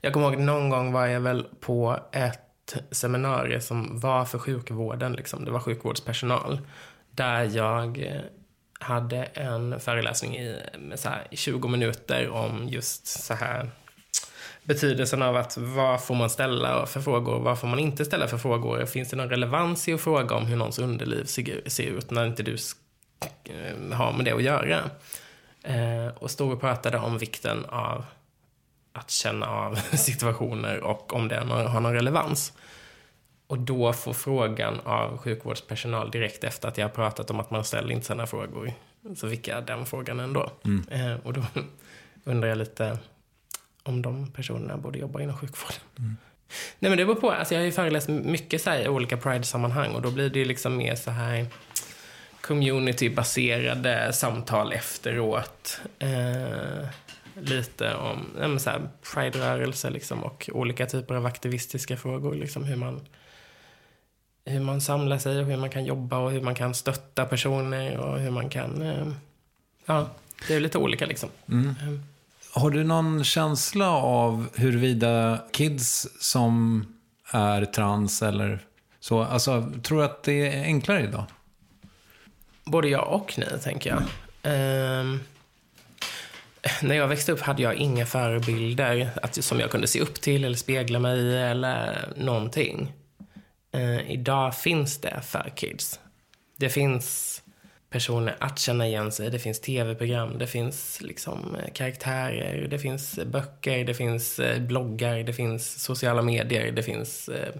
Jag kommer ihåg någon gång var jag väl på ett seminarium som var för sjukvården. Liksom. Det var sjukvårdspersonal. Där jag eh, hade en föreläsning i så här, 20 minuter om just så här betydelsen av att vad får man ställa för frågor, och vad får man inte ställa för frågor? Finns det någon relevans i att fråga om hur någons underliv ser ut när inte du har med det att göra? Eh, och stod och pratade om vikten av att känna av situationer och om det har någon relevans. Och då får frågan av sjukvårdspersonal direkt efter att jag har pratat om att man ställer inte sådana frågor. Så fick jag den frågan ändå. Mm. Eh, och då undrar jag lite om de personerna borde jobba inom sjukvården. Mm. Nej men det beror på. Alltså jag har ju föreläst mycket så här, i olika Pride-sammanhang och då blir det ju liksom mer så här community-baserade samtal efteråt. Eh, lite om ja, Pride-rörelse liksom, och olika typer av aktivistiska frågor. Liksom, hur, man, hur man samlar sig och hur man kan jobba och hur man kan stötta personer och hur man kan... Eh, ja, det är lite olika liksom. Mm. Eh. Har du någon känsla av huruvida kids som är trans eller så, alltså tror du att det är enklare idag? Både ja och nej, tänker jag. Um, när jag växte upp hade jag inga förebilder att, som jag kunde se upp till eller spegla mig i eller någonting. Uh, idag finns det för kids. Det finns personer att känna igen sig. Det finns tv-program, det finns liksom eh, karaktärer, det finns eh, böcker, det finns eh, bloggar, det finns sociala medier, det finns eh,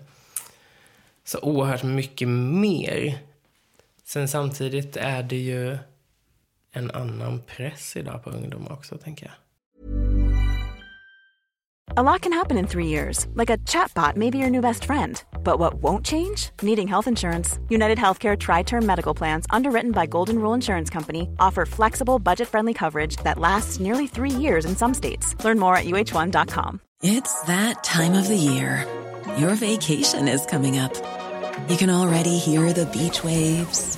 så oerhört mycket mer. Sen samtidigt är det ju en annan press idag på ungdomar också, tänker jag. A lot can happen in three years, like a chatbot may be your new best friend. But what won't change? Needing health insurance. United Healthcare Tri Term Medical Plans, underwritten by Golden Rule Insurance Company, offer flexible, budget friendly coverage that lasts nearly three years in some states. Learn more at uh1.com. It's that time of the year. Your vacation is coming up. You can already hear the beach waves,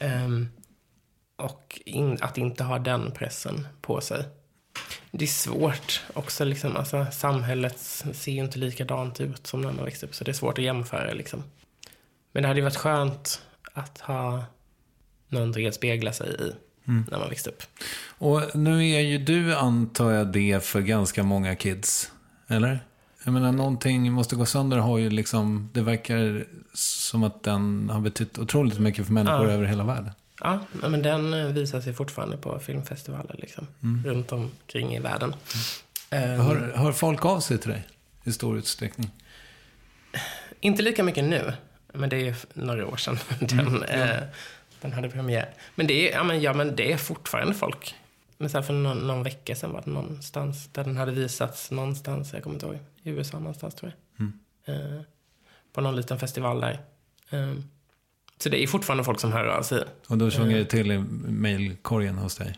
Um, och in, att inte ha den pressen på sig. Det är svårt också. Liksom, alltså, samhället ser ju inte likadant ut som när man växte upp. Så det är svårt att jämföra. Liksom. Men det hade ju varit skönt att ha någonting att spegla sig i när man växte upp. Och nu är ju du, antar jag, det för ganska många kids. Eller? Jag menar, någonting måste gå sönder har ju liksom, det verkar som att den har betytt otroligt mycket för människor Ja. över hela världen. Ja, men den eh, visar sig fortfarande på filmfestivaler liksom, runt omkring i världen. Ehm, Hör, hör folk av sig till dig i stor utsträckning? Inte lika mycket nu, men det är några år sedan den, eh, den hade premiär. Men det, är, ja, men, ja, men det är fortfarande folk. Men sen för någon, någon vecka sedan var det någonstans där den hade visats någonstans, jag kommer inte ihåg, i USA någonstans tror jag. Eh, på någon liten festival där. Eh, så det är fortfarande folk som hör av sig. Och då sjunger det till i mejlkorgen hos dig?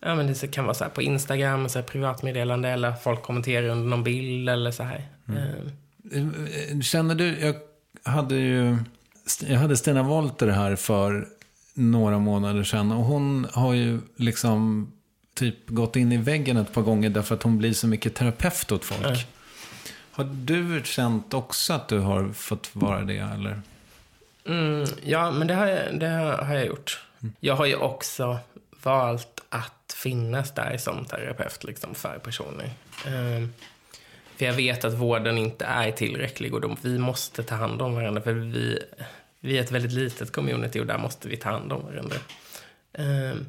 Ja, men det kan vara så här på Instagram, så här privatmeddelande eller folk kommenterar under någon bild eller så här. Eh, Känner du, jag hade ju, jag hade Stina Wolter här för några månader sedan och hon har ju liksom typ gått in i väggen ett par gånger därför att hon blir så mycket terapeut åt folk. Ja. Har du känt också att du har fått vara det eller? Mm, ja, men det har jag, det har jag gjort. Jag har ju också valt att finnas där som terapeut liksom, för personer. Ehm, för jag vet att vården inte är tillräcklig och de, vi måste ta hand om varandra. För vi, vi är ett väldigt litet community och där måste vi ta hand om varandra. Ehm,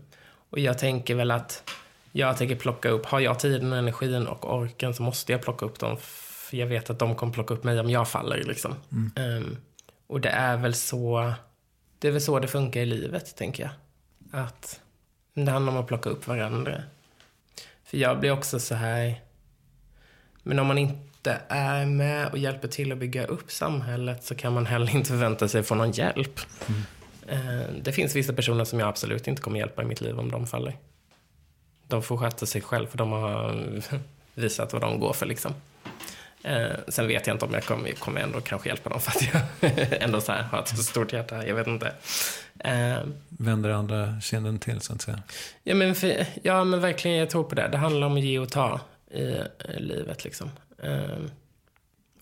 och jag tänker väl att jag tänker plocka upp, har jag tiden, energin och orken så måste jag plocka upp dem. För jag vet att de kommer plocka upp mig om jag faller. Liksom. Ehm, och det är väl så det är väl så det funkar i livet, tänker jag. Att det handlar om att plocka upp varandra. För jag blir också så här... Men om man inte är med och hjälper till att bygga upp samhället så kan man heller inte förvänta sig få någon hjälp. Eh, Det finns vissa personer som jag absolut inte kommer hjälpa i mitt liv om de faller. De får sköta sig själv för de har visat vad de går för liksom. Eh, sen vet jag inte om jag kommer, kommer ändå kanske hjälpa dem för att jag ändå så här har ett så stort hjärta. Jag vet inte. Eh, Vänder andra kinden till så att säga? ja, men för, ja, men verkligen, jag tror på det. Det handlar om att ge och ta i eh, livet liksom. Eh,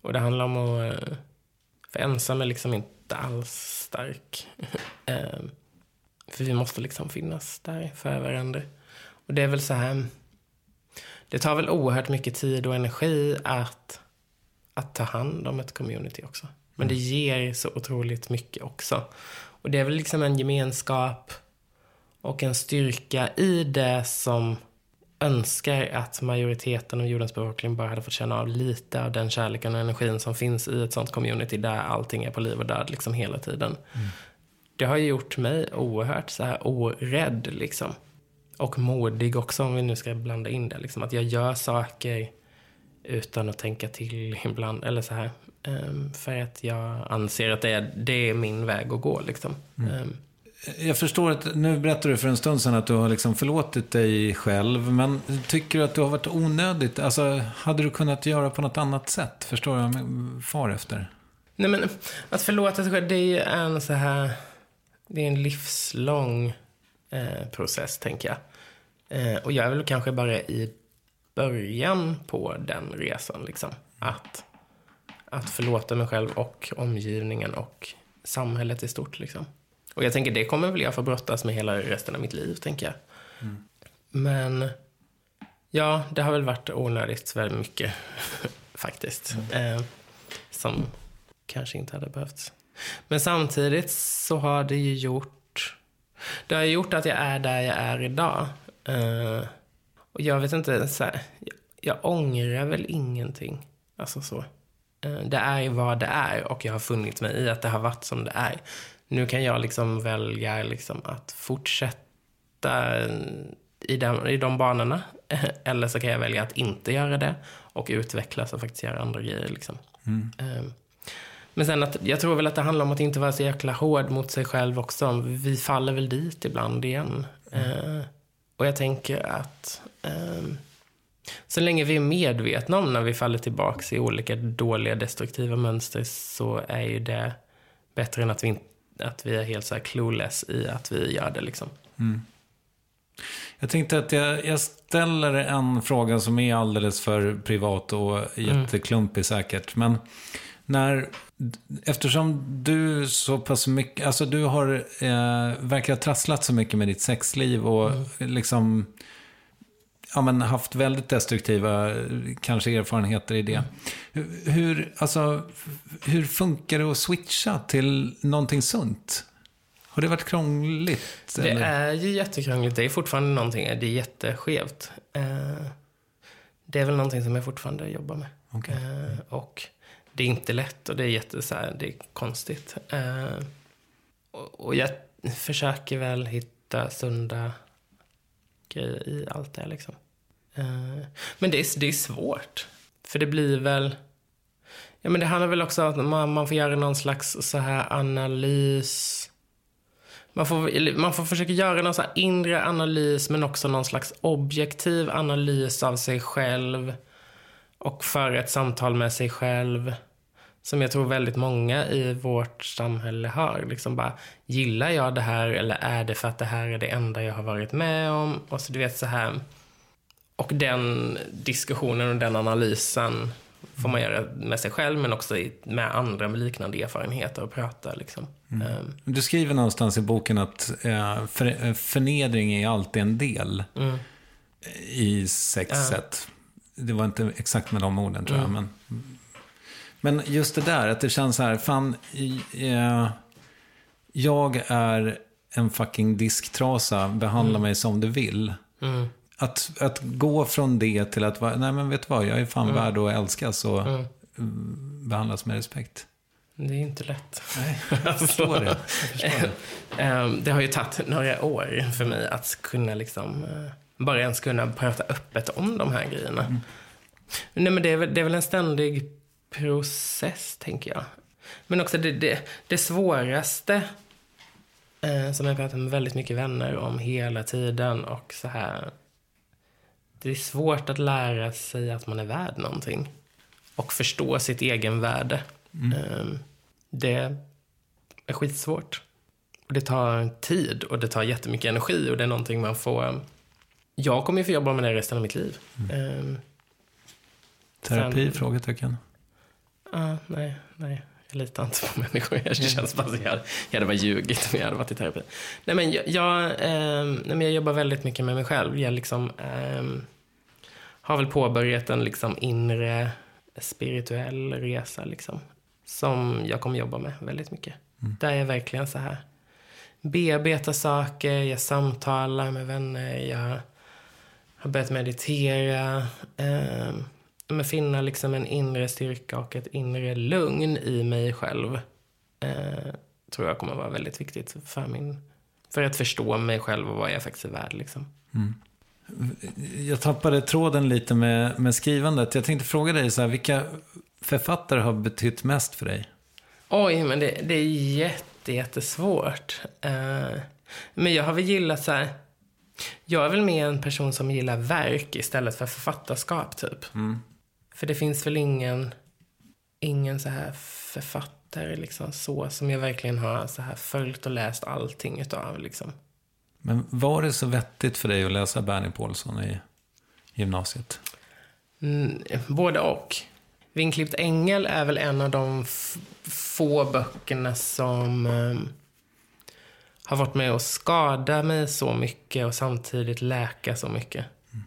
och det handlar om att... Eh, för ensam är liksom inte alls stark. eh, för vi måste liksom finnas där för varandra. Och det är väl så här... Det tar väl oerhört mycket tid och energi att, att ta hand om ett community också. Men det ger så otroligt mycket också. Och det är väl liksom en gemenskap och en styrka i det som önskar att majoriteten av jordens befolkning bara hade fått känna av lite av den kärleken och energin som finns i ett sånt community där allting är på liv och död liksom hela tiden. Det har gjort mig oerhört så här orädd liksom. Och modig också om vi nu ska blanda in det. Liksom, att jag gör saker utan att tänka till ibland. Eller så här. Ehm, för att jag anser att det är, det är min väg att gå. Liksom. Ehm, Jag förstår att, nu berättade du för en stund sedan att du har liksom förlåtit dig själv. Men tycker du att du har varit onödigt? Alltså, hade du kunnat göra på något annat sätt? Förstår du vad jag far efter? Nej men att förlåta sig själv, det är ju en så här... Det är en livslång eh, process, tänker jag. Eh, och jag är väl kanske bara i början på den resan, liksom. Att, att förlåta mig själv och omgivningen och samhället i stort, liksom. Och jag tänker, det kommer väl jag få brottas med hela resten av mitt liv, tänker jag. Men ja, det har väl varit onödigt väldigt mycket, faktiskt. Eh, som kanske inte hade behövts. Men samtidigt så har det ju gjort... Det har gjort att jag är där jag är idag. Eh, och jag vet inte, så här, jag, jag ångrar väl ingenting. Alltså så. Eh, det är vad det är och jag har funnit mig i att det har varit som det är. Nu kan jag liksom välja liksom att fortsätta i, den, i de banorna. Eller så kan jag välja att inte göra det och utvecklas och faktiskt göra andra grejer. Liksom. Eh, men sen att, jag tror väl att det handlar om att inte vara så jäkla hård mot sig själv också. Vi faller väl dit ibland igen. Eh, och jag tänker att ehm, så länge vi är medvetna om när vi faller tillbaka i olika dåliga destruktiva mönster så är ju det bättre än att vi, att vi är helt så här clueless i att vi gör det liksom. Jag tänkte att jag, jag ställer en fråga som är alldeles för privat och jätteklumpig säkert. Men när, eftersom du så pass mycket, alltså du har eh, verkar ha trasslat så mycket med ditt sexliv och liksom ja, men haft väldigt destruktiva kanske erfarenheter i det. Hur, hur, alltså, hur funkar det att switcha till någonting sunt? Har det varit krångligt? Det eller? är ju jättekrångligt. Det är fortfarande någonting, det är jätteskevt. Eh, Det är väl någonting som jag fortfarande jobbar med. Okej. Eh, Och det är inte lätt och det är jätte, så här, det är konstigt. Eh, och jag försöker väl hitta sunda grejer i allt det liksom. Eh, men det är, det är svårt. För det blir väl... Ja, men det handlar väl också om att man, man får göra någon slags så här analys. Man får, man får försöka göra någon så här inre analys men också någon slags objektiv analys av sig själv. Och föra ett samtal med sig själv. Som jag tror väldigt många i vårt samhälle har. Liksom bara, gillar jag det här eller är det för att det här är det enda jag har varit med om? Och så du vet så här. Och den diskussionen och den analysen får man göra med sig själv men också med andra med liknande erfarenheter och prata liksom. Ehm, Du skriver någonstans i boken att eh, för, eh, förnedring är alltid en del Mm. i sexet. Det var inte exakt med de orden tror jag. Mm. Men, men just det där, att det känns så här, fan, eh, jag är en fucking disktrasa, behandla mig som du vill. Mm. Att, att gå från det till att vara, nej men vet du vad, jag är fan Mm. värd att älskas och mm, behandlas med respekt. Det är inte lätt. Nej, jag förstår det. Jag förstår det. Ehm, det har ju tagit några år för mig att kunna liksom, eh, bara ens kunna prata öppet om de här grejerna. Nej men det är, väl, det är väl en ständig process, tänker jag. Men också det, det, det svåraste, eh, som jag pratar med väldigt mycket vänner om hela tiden och så här. Det är svårt att lära sig att man är värd någonting. Och förstå sitt egen värde. Ehm, det är skitsvårt. Och det tar tid och det tar jättemycket energi och det är någonting man får... Jag kommer ju få jobba med det resten av mitt liv. Ehm, Terapi? Sen- Frågetecken. Ah, nej, nej. Jag litar inte på människor. Det känns bara jag, jag hade bara ljugit om jag hade varit i terapi. Nej, men jag, jag, ehm, nej, men jag jobbar väldigt mycket med mig själv. Jag liksom, ehm, har väl påbörjat en liksom inre spirituell resa. Liksom, som jag kommer jobba med väldigt mycket. Där jag verkligen så här bearbetar saker, jag samtalar med vänner, jag har börjat meditera. Eh, men finna liksom en inre styrka och ett inre lugn i mig själv. Eh, tror jag kommer vara väldigt viktigt för min för att förstå mig själv och vad jag faktiskt är värd. Liksom. Jag tappade tråden lite med, med skrivandet. Jag tänkte fråga dig, så här, vilka författare har betytt mest för dig? Oj, men det, det är jätte, jättesvårt. Eh, men jag har väl gillat så här... Jag är väl mer en person som gillar verk istället för författarskap, typ. För det finns väl ingen, ingen så här författare liksom så som jag verkligen har så här följt och läst allting utav liksom. Men var det så vettigt för dig att läsa Bernie Paulsson i gymnasiet? Mm, både och. Vinklippt ängel är väl en av de få böckerna som ehm, har varit med och skada mig så mycket och samtidigt läka så mycket.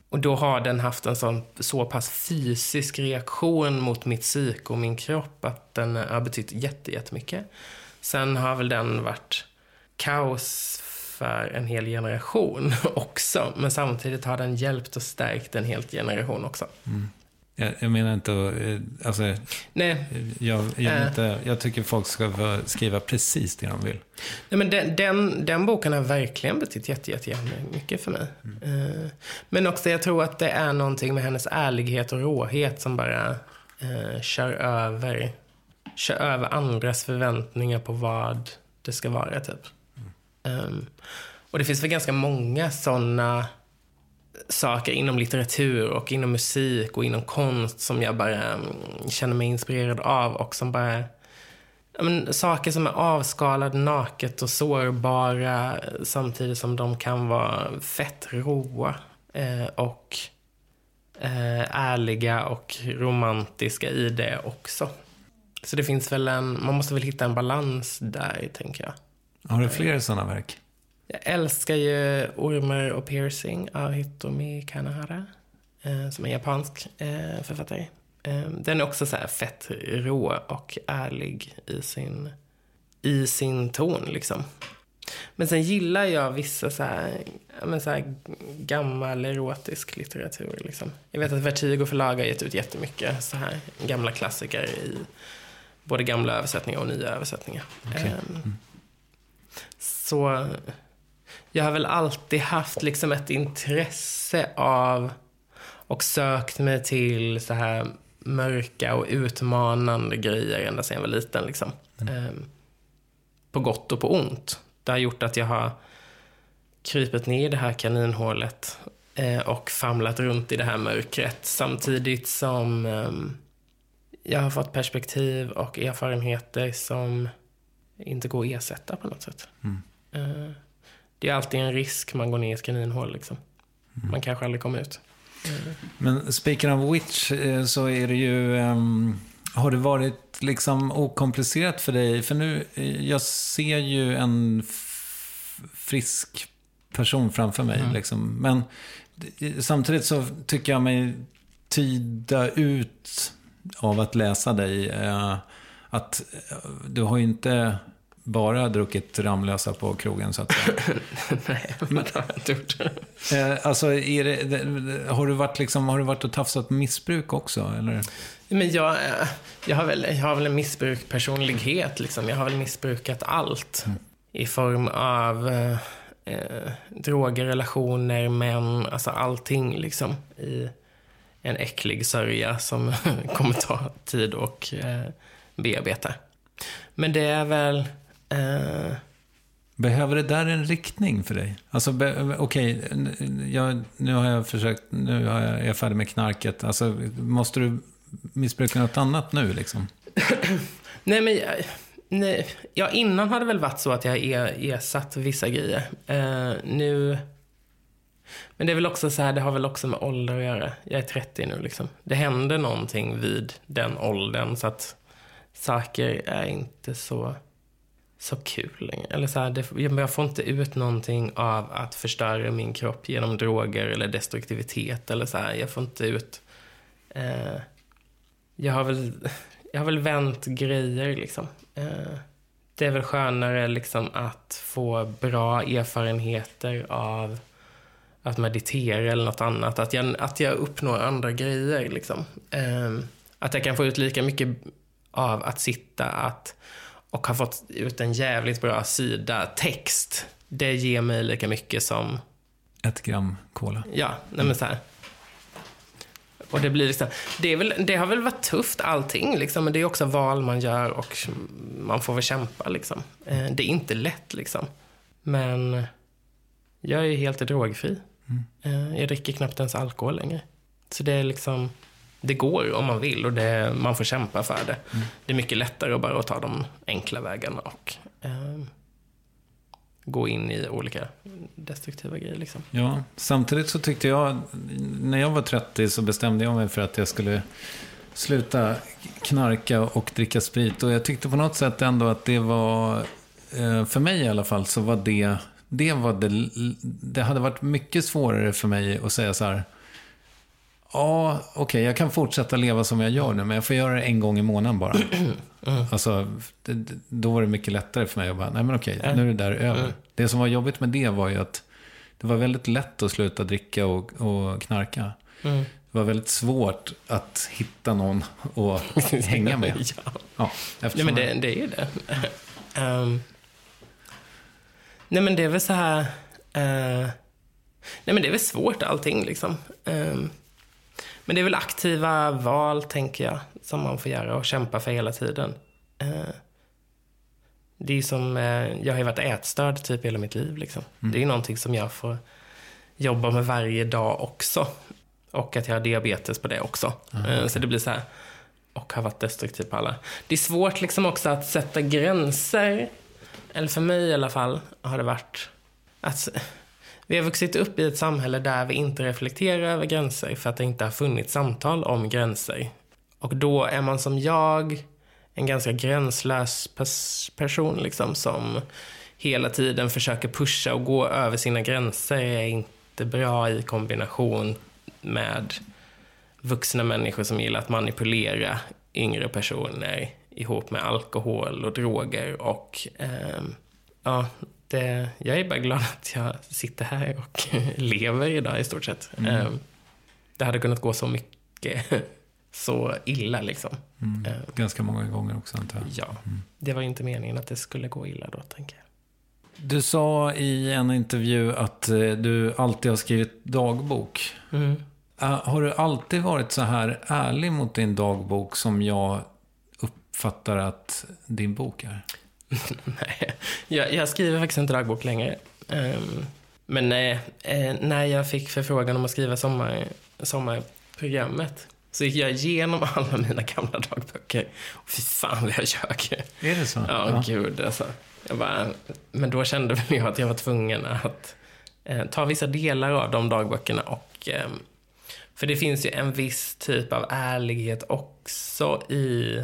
Och då har den haft en sån, så pass fysisk reaktion mot mitt psyke och min kropp att den har betytt jätte, jättemycket. Sen har väl den varit kaos för en hel generation också. Men samtidigt har den hjälpt och stärkt en hel generation också. Mm. Jag, jag menar inte att... eh, Alltså, Nej, jag, jag, vill Äh. inte, jag tycker folk ska få skriva precis det de vill. Nej, men den, den, den boken har verkligen betytt jätte, jätte, jättemycket för mig. Eh, men också jag tror att det är någonting med hennes ärlighet och råhet som bara eh, kör över kör över andras förväntningar på vad det ska vara, typ. Ehm, och det finns väl ganska många sådana saker inom litteratur och inom musik och inom konst som jag bara mm, känner mig inspirerad av och som bara ja, men, saker som är avskalade, naket och sårbara samtidigt som de kan vara fett råa eh, och eh, ärliga och romantiska i det också. Så det finns väl en, man måste väl hitta en balans där, tänker jag. Har du fler sådana verk? Jag älskar ju Ormar och piercing av Hitomi Kanahara. Eh, som är japansk eh, författare. Eh, den är också så här fett rå och ärlig i sin, i sin ton liksom. Men sen gillar jag vissa så här, men så här gammal erotisk litteratur. Liksom. Jag vet att Vertigo förlag har gett ut jättemycket så här gamla klassiker i både gamla översättningar och nya översättningar. Okej. Ehm, Så jag har väl alltid haft liksom ett intresse av och sökt mig till så här mörka och utmanande grejer ända sedan jag var liten. Liksom. Ehm, på gott och på ont. Det har gjort att jag har krypit ner i det här kaninhålet eh, och famlat runt i det här mörkret samtidigt som ehm, jag har fått perspektiv och erfarenheter som inte går att ersätta på något sätt. Eh, det är alltid en risk man går ner i kaninhål. Liksom. Man kanske aldrig kommer ut. Men speaking of which eh, så är det ju... ehm, har det varit liksom okomplicerat för dig? För nu, eh, jag ser ju en frisk person framför mig. Liksom. Men eh, samtidigt så tycker jag mig tyda ut av att läsa dig eh, att du har ju inte bara druckit Ramlösa på krogen så att säga. Nej, men det har jag inte gjort. Eh, alltså, är det, har, du varit liksom, har du varit och tafsat på missbruk också? Eller? Men jag, eh, jag, har väl, jag har väl en missbrukpersonlighet. Liksom. Jag har väl missbrukat allt. I form av eh, eh, droger, relationer, män, alltså allting liksom. I en äcklig sörja som kommer ta tid och eh, bearbeta. Men det är väl... Eh, Behöver det där en riktning för dig? Alltså, okej, jag, nu har jag försökt, nu har jag, är jag färdig med knarket. Alltså, måste du missbruka något annat nu liksom? Nej, men nej, ja, innan har det väl varit så att jag ersatt vissa grejer. Eh, nu... Men det är väl också så här, det har väl också med ålder att göra. Jag är 30 nu liksom. Det händer någonting vid den åldern så att saker är inte så, så kul längre. Eller så här, det, jag får inte ut någonting av att förstöra min kropp genom droger eller destruktivitet eller så här. Jag får inte ut... Eh, jag har väl, jag har väl vänt grejer liksom. Eh, det är väl skönare liksom att få bra erfarenheter av att meditera eller något annat. Att jag, att jag uppnår andra grejer liksom. Eh, att jag kan få ut lika mycket av att sitta att, och ha fått ut en jävligt bra sida text. Det ger mig lika mycket som Ett gram cola. Ja, nej men så här. Och det blir liksom, det, väl, det har väl varit tufft allting liksom, men det är också val man gör och man får väl kämpa liksom. Eh, Det är inte lätt liksom. Men jag är helt drogfri. Eh, Jag dricker knappt ens alkohol längre. Så det är liksom, det går om man vill och det, man får kämpa för det. Det är mycket lättare att bara ta de enkla vägarna och eh, gå in i olika destruktiva grejer liksom. Ja, samtidigt så tyckte jag, när jag var 30 så bestämde jag mig för att jag skulle sluta knarka och dricka sprit. Och jag tyckte på något sätt ändå att det var, eh, för mig i alla fall, så var det, det var det, det hade varit mycket svårare för mig att säga så här, Ja, okej, jag kan fortsätta leva som jag gör nu, men jag får göra det en gång i månaden bara. Alltså, det, då var det mycket lättare för mig att bara, nej men okej, nu är det där över. Det som var jobbigt med det var ju att det var väldigt lätt att sluta dricka och, och knarka. Det var väldigt svårt att hitta någon att hänga med. ja. Ja, Nej, men det, det är ju det. Ehm, nej, men det är väl så här... eh, nej, men det är väl svårt allting liksom. Ehm, men det är väl aktiva val, tänker jag, som man får göra och kämpa för hela tiden. Eh, det är som, eh, jag har ju varit ätstörd typ hela mitt liv liksom. Det är någonting som jag får jobba med varje dag också. Och att jag har diabetes på det också. Eh, Så det blir så här, och har varit destruktiv på alla. Det är svårt liksom också att sätta gränser. Eller för mig i alla fall har det varit att vi har vuxit upp i ett samhälle där vi inte reflekterar över gränser för att det inte har funnits samtal om gränser. Och då är man som jag en ganska gränslös pers person liksom som hela tiden försöker pusha och gå över sina gränser är inte bra i kombination med vuxna människor som gillar att manipulera yngre personer ihop med alkohol och droger och eh, ja, det, jag är bara glad att jag sitter här och lever idag i stort sett. Ehm, det hade kunnat gå så mycket så illa liksom. Mm. Ehm, Ganska många gånger också antar jag. ja, det var ju inte meningen att det skulle gå illa då, tänker jag. Du sa i en intervju att eh, du alltid har skrivit dagbok. Mm. Eh, Har du alltid varit så här ärlig mot din dagbok som jag uppfattar att din bok är? Nej, jag, jag skriver faktiskt inte dagbok längre. Ehm, men nej, eh, när jag fick förfrågan om att skriva sommar, sommarprogrammet så gick jag igenom alla mina gamla dagböcker. Och fy fan vad jag ljög. Är det så? Ja, gud alltså. Jag bara, men då kände väl jag att jag var tvungen att eh, ta vissa delar av de dagböckerna och ehm, för det finns ju en viss typ av ärlighet också i,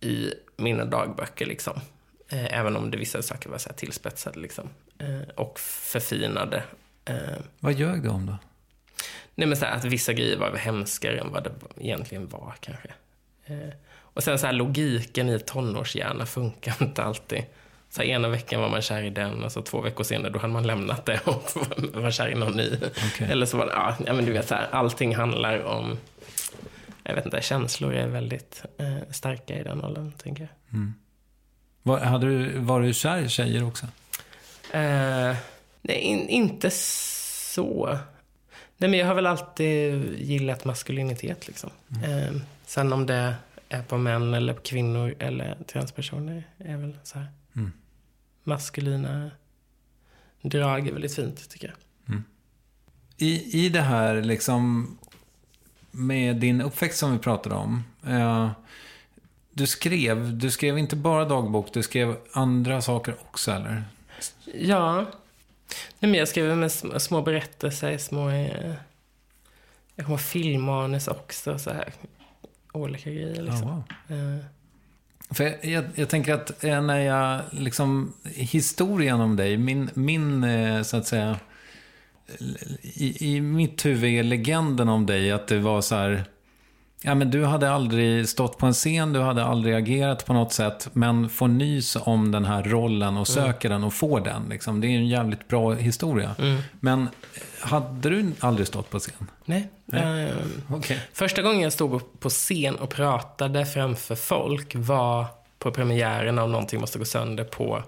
i mina dagböcker liksom. Eh, även om det vissa saker var så här tillspetsade liksom. Eh, och förfinade. Eh, Vad ljög du om då? Nej men så här, att vissa grejer var hemskare än vad det egentligen var kanske. Eh, och sen så här logiken i tonårshjärna funkar inte alltid. Så här, ena veckan var man kär i den och så två veckor senare då hade man lämnat det och var kär i någon ny. Okej. Eller så var det, ja, men du vet så här, allting handlar om, jag vet inte, känslor är väldigt eh, starka i den åldern, tänker jag. Var, hade du, var du kär i tjejer också? Eh, nej, in, inte så. Nej, men jag har väl alltid gillat maskulinitet liksom. Eh, sen om det är på män eller på kvinnor eller transpersoner är väl så här. Maskulina drag är väldigt fint tycker jag. I, I det här liksom med din uppväxt som vi pratade om. Eh, du skrev, du skrev inte bara dagbok, du skrev andra saker också eller? Ja. Nej, men jag skriver med små, små berättelser, små... Eh, jag kommer filmmanus också, så här. Olika grejer liksom. Ja, Eh, För jag, jag, jag tänker att eh, när jag, liksom, historien om dig, min, min eh, så att säga, i, i mitt huvud är legenden om dig att det var så här, ja men du hade aldrig stått på en scen, du hade aldrig agerat på något sätt, men får nys om den här rollen och söker den och får den. Liksom. Det är en jävligt bra historia. Men eh, hade du aldrig stått på scen? nej. Eh, Okej. Första gången jag stod på scen och pratade framför folk var på premiären av Någonting måste gå sönder på,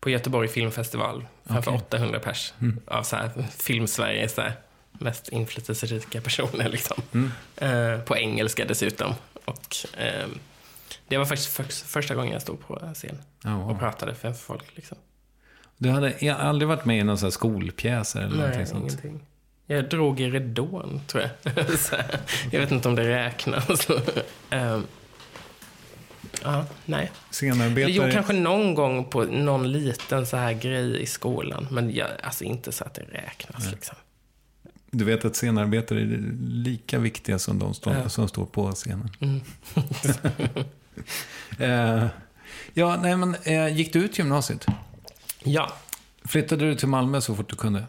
på Göteborg filmfestival. Framför Okej. 800 pers. Av så här, film-Sveriges så här, mest inflytelserika personer. Liksom. Eh, på engelska dessutom. Och, eh, det var faktiskt för, första gången jag stod på scen Ja, wow. och pratade framför folk. Liksom. Du hade aldrig varit med i någon sån skolpjäser eller någonting Nej, sånt? ingenting. Jag drog i ridån, tror jag. Jag vet inte om det räknas. Ehm, ja, nej. Scenarbetare? Jo, kanske någon gång på någon liten så här grej i skolan. Men jag, alltså inte så att det räknas. Liksom. Du vet att scenarbetare är lika viktiga som de stå, Ja. som står på scenen. Mm. Eh, ja, nej men eh, gick du ut gymnasiet? Ja, Flyttade du till Malmö så fort du kunde?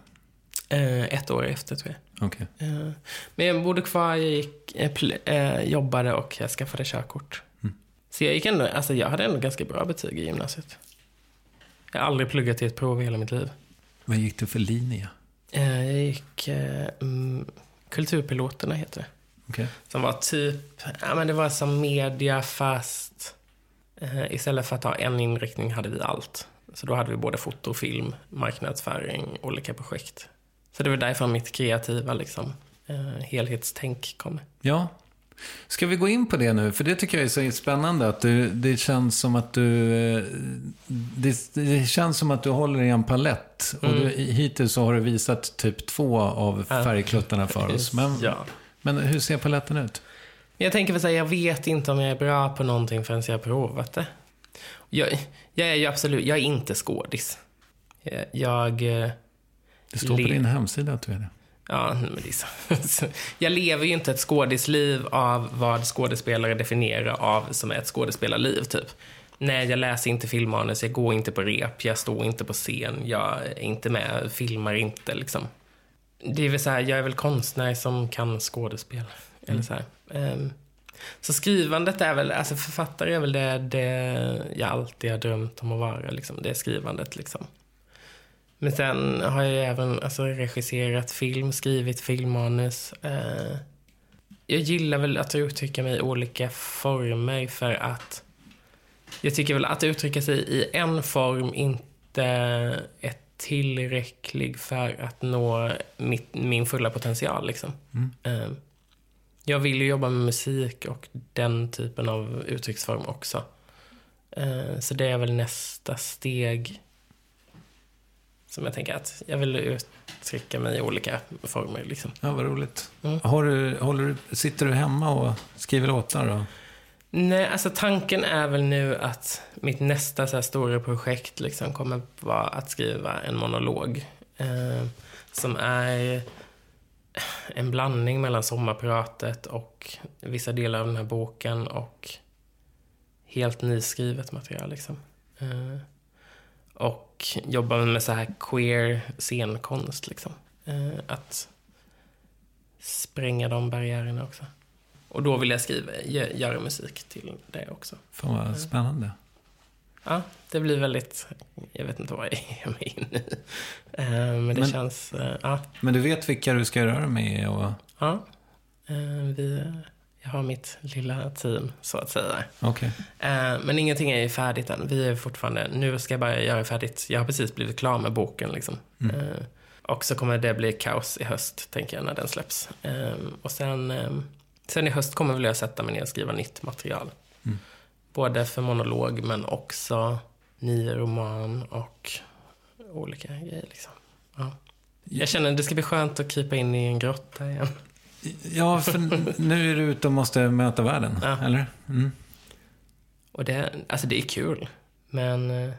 eh, ett år efter tror jag. Okej. Eh, men jag bodde kvar, jag gick, eh, jobbade och jag skaffade körkort. Så jag gick ändå, alltså jag hade ändå ganska bra betyg i gymnasiet. Jag har aldrig pluggat till ett prov i hela mitt liv. Vad gick du för linje? Jag gick eh, mm, Kulturpiloterna heter det. Okej. Som var typ, ja men det var som media fast eh, istället för att ha en inriktning hade vi allt. Så då hade vi både foto, film, marknadsföring, olika projekt. Så det var därifrån mitt kreativa liksom, eh, helhetstänk kom. Ja. Ska vi gå in på det nu? För det tycker jag är så spännande. Att du, det känns som att du... eh, Det, det känns som att du håller i en palett. Och du, hittills så har du visat typ två av färgkluttarna för oss. Men, Ja. men hur ser paletten ut? Jag tänker väl säga, jag vet inte om jag är bra på någonting förrän jag har provat det. Jag, jag är ju absolut, jag är inte skådis. Jag, jag eh, Det står på din hemsida att du är det. Ja, men det är så. Jag lever ju inte ett skådisliv av vad skådespelare definierar av som ett skådespelarliv, typ. Nej, jag läser inte filmmanus, jag går inte på rep, jag står inte på scen, jag är inte med, filmar inte, liksom. Det är väl så här, jag är väl konstnär som kan skådespel. Eller så här. Ehm, så skrivandet är väl, alltså författare är väl det, det jag alltid har drömt om att vara, liksom. Det är skrivandet, liksom. Men sen har jag även alltså, regisserat film, skrivit filmmanus. Eh, jag gillar väl att uttrycka mig i olika former för att jag tycker väl att uttrycka sig i en form inte är tillräcklig för att nå mitt, min fulla potential. Liksom. Eh, jag vill ju jobba med musik och den typen av uttrycksform också. Eh, så det är väl nästa steg som jag tänker att jag vill uttrycka mig i olika former. Liksom. Ja, vad roligt. Mm. Har du, håller du, sitter du hemma och skriver låtar? Då? Nej, alltså tanken är väl nu att mitt nästa så stora projekt liksom kommer vara att skriva en monolog. Eh, som är en blandning mellan sommarpratet och vissa delar av den här boken och helt nyskrivet material. Liksom. Eh, och jobba med så här queer scenkonst. Liksom. Eh, att spränga de barriärerna också. Och då vill jag skriva, gö- göra musik till det också. Fan vad spännande. Ja, det blir väldigt, jag vet inte vad jag är med in i. Eh, Men det Men- känns, eh, ja. Men du vet vilka du ska röra med och... ja. Vi, jag har mitt lilla team, så att säga. Okej. Eh, Men ingenting är ju färdigt än. Vi är fortfarande, nu ska jag bara göra färdigt. Jag har precis blivit klar med boken liksom. Eh, Och så kommer det bli kaos i höst, tänker jag, när den släpps. Eh, Och sen, sen i höst kommer väl jag sätta mig ner och skriva nytt material. Både för monolog, men också ny roman och olika grejer liksom. Ja. Jag känner att det ska bli skönt att krypa in i en grotta igen. Ja, för nu är du ute och måste möta världen, Ja. eller? Mm. Och det, alltså det är kul. Men eh,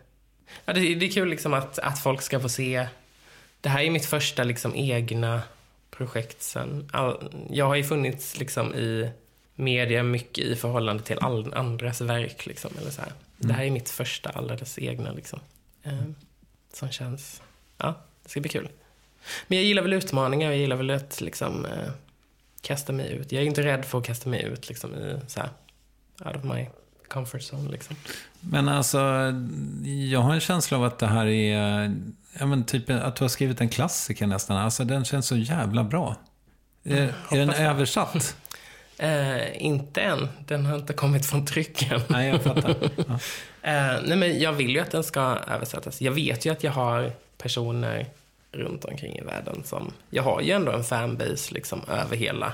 ja, det, det är kul liksom att, att folk ska få se. Det här är mitt första liksom egna projekt sen. All, jag har ju funnits liksom i media mycket i förhållande till all, andras verk. Liksom, eller så här. Det här är mitt första alldeles egna. Liksom, eh, som känns... Ja, det ska bli kul. Men jag gillar väl utmaningar. Jag gillar väl att liksom, eh, kasta mig ut. Jag är inte rädd för att kasta mig ut liksom, i så här, out of my comfort zone. Liksom. Men alltså, jag har en känsla av att det här är, ja men typ att du har skrivit en klassiker nästan. Alltså den känns så jävla bra. Är, är den översatt? Eh, inte än. Den har inte kommit från trycken. Nej, jag fattar. Ja. Eh, nej, men jag vill ju att den ska översättas. Jag vet ju att jag har personer runt omkring i världen som... Jag har ju ändå en fanbase liksom över hela...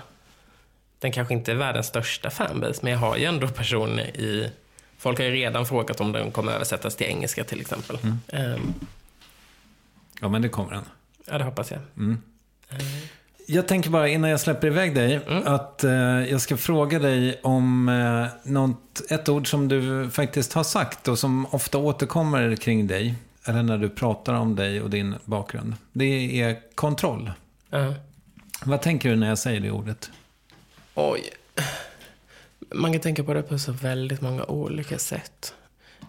Den kanske inte är världens största fanbase, men jag har ju ändå personer i... Folk har ju redan frågat om den kommer översättas till engelska till exempel. Eh, ja, men det kommer den. ja, det hoppas jag. Jag tänker bara innan jag släpper iväg dig att eh, jag ska fråga dig om eh, något, ett ord som du faktiskt har sagt och som ofta återkommer kring dig. Eller när du pratar om dig och din bakgrund. Det är kontroll. Ja. Vad tänker du när jag säger det ordet? Oj. Man kan tänka på det på så väldigt många olika sätt.